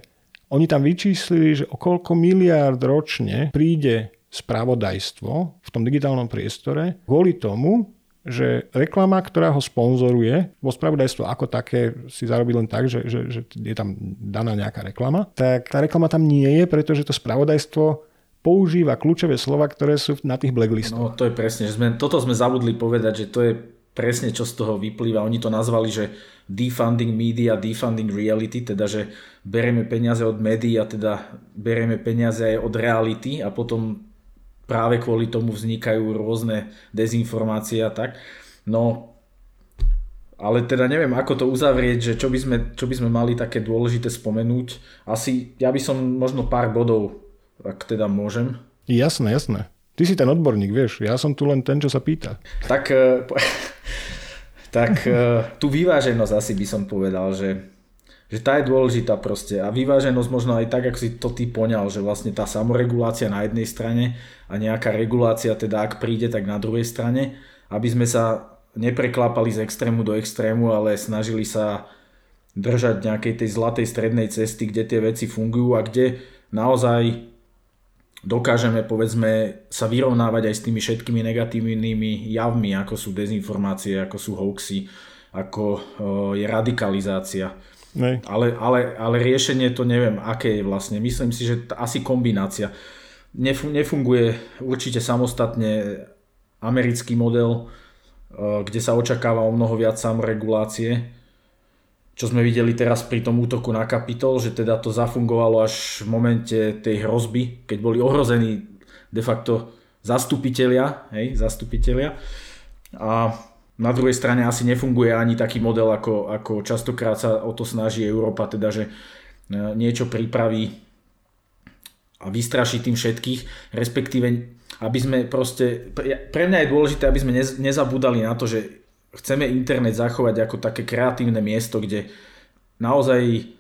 oni tam vyčíslili, že o koľko miliárd ročne príde spravodajstvo v tom digitálnom priestore kvôli tomu, že reklama, ktorá ho sponzoruje, vo spravodajstvo ako také si zarobí len tak, že, že, že je tam daná nejaká reklama, tak tá reklama tam nie je, pretože to spravodajstvo používa kľúčové slova, ktoré sú na tých blacklistoch. No to je presne, že sme, toto sme zabudli povedať, že to je presne čo z toho vyplýva. Oni to nazvali, že defunding media, defunding reality, teda že bereme peniaze od médií a teda bereme peniaze aj od reality a potom práve kvôli tomu vznikajú rôzne dezinformácie a tak. No, ale teda neviem, ako to uzavrieť, že čo by sme, čo by sme mali také dôležité spomenúť. Asi, ja by som možno pár bodov, ak teda môžem. Jasné, jasné. Ty si ten odborník, vieš, ja som tu len ten, čo sa pýta. Tak, eh, [laughs] tak [laughs] eh, tú vyváženosť asi by som povedal, že že tá je dôležitá proste. A vyváženosť možno aj tak, ako si to ty poňal, že vlastne tá samoregulácia na jednej strane a nejaká regulácia teda ak príde, tak na druhej strane, aby sme sa nepreklápali z extrému do extrému, ale snažili sa držať nejakej tej zlatej strednej cesty, kde tie veci fungujú a kde naozaj dokážeme povedzme sa vyrovnávať aj s tými všetkými negatívnymi javmi, ako sú dezinformácie, ako sú hoaxy, ako je radikalizácia. Ale, ale, ale riešenie to neviem, aké je vlastne. Myslím si, že t- asi kombinácia. Nefunguje určite samostatne americký model, kde sa očakáva o mnoho viac samoregulácie, čo sme videli teraz pri tom útoku na Kapitol, že teda to zafungovalo až v momente tej hrozby, keď boli ohrození de facto zastupitelia, hej, zastupitelia. A na druhej strane asi nefunguje ani taký model, ako, ako častokrát sa o to snaží Európa, teda že e, niečo pripraví a vystraší tým všetkých, respektíve aby sme proste, pre mňa je dôležité, aby sme nezabúdali na to, že chceme internet zachovať ako také kreatívne miesto, kde naozaj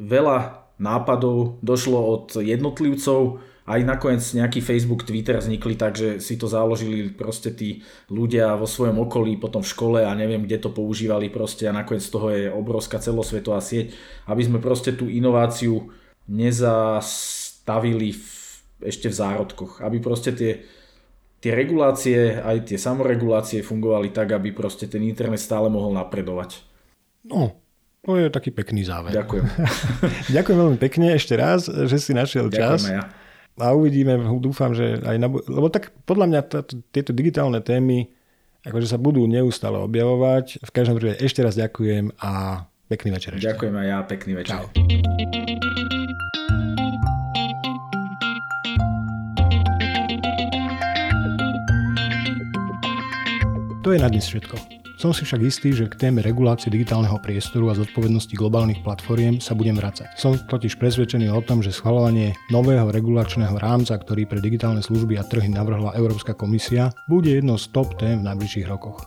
veľa nápadov došlo od jednotlivcov, aj nakoniec nejaký Facebook, Twitter vznikli tak, že si to založili proste tí ľudia vo svojom okolí, potom v škole a neviem, kde to používali proste a nakoniec z toho je obrovská celosvetová sieť, aby sme proste tú inováciu nezastavili v, ešte v zárodkoch, aby proste tie, tie regulácie, aj tie samoregulácie fungovali tak, aby proste ten internet stále mohol napredovať. No, to je taký pekný záver. Ďakujem. [laughs] Ďakujem veľmi pekne ešte raz, že si našiel čas. Ďakujem ja a uvidíme, dúfam, že aj na... Lebo tak podľa mňa tieto digitálne témy akože sa budú neustále objavovať. V každom prípade ešte raz ďakujem a pekný večer ešte. Ďakujem aj ja, pekný večer. Čau. To je na dnes všetko. Som si však istý, že k téme regulácie digitálneho priestoru a zodpovednosti globálnych platformiem sa budem vracať. Som totiž presvedčený o tom, že schvalovanie nového regulačného rámca, ktorý pre digitálne služby a trhy navrhla Európska komisia, bude jednou z top tém v najbližších rokoch.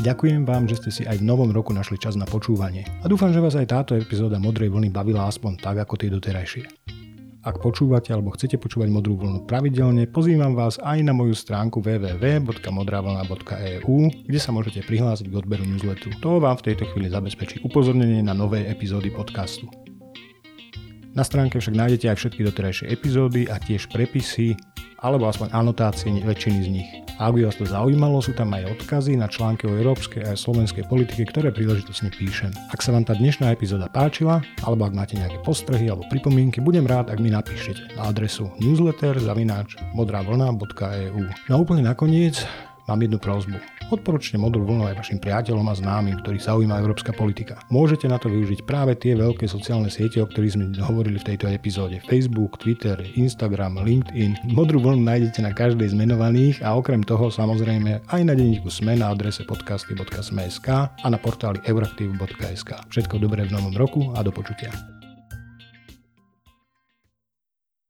Ďakujem vám, že ste si aj v novom roku našli čas na počúvanie a dúfam, že vás aj táto epizóda Modrej vlny bavila aspoň tak, ako tie doterajšie. Ak počúvate alebo chcete počúvať Modrú vlnu pravidelne, pozývam vás aj na moju stránku www.modravlna.eu, kde sa môžete prihlásiť k odberu newsletteru. To vám v tejto chvíli zabezpečí upozornenie na nové epizódy podcastu. Na stránke však nájdete aj všetky doterajšie epizódy a tiež prepisy alebo aspoň anotácie väčšiny z nich. A ak by vás to zaujímalo, sú tam aj odkazy na články o európskej a slovenskej politike, ktoré príležitosne píšem. Ak sa vám tá dnešná epizóda páčila, alebo ak máte nejaké postrehy alebo pripomienky, budem rád, ak mi napíšete na adresu newsletter.modravlna.eu. No a úplne nakoniec mám jednu prozbu. Odporúčte modrú vlnu aj vašim priateľom a známym, ktorých zaujíma európska politika. Môžete na to využiť práve tie veľké sociálne siete, o ktorých sme hovorili v tejto epizóde. Facebook, Twitter, Instagram, LinkedIn. Modrú vlnu nájdete na každej z menovaných a okrem toho samozrejme aj na denníku SME na adrese podcasty.sme.sk a na portáli euraktiv.sk. Všetko dobré v novom roku a do počutia.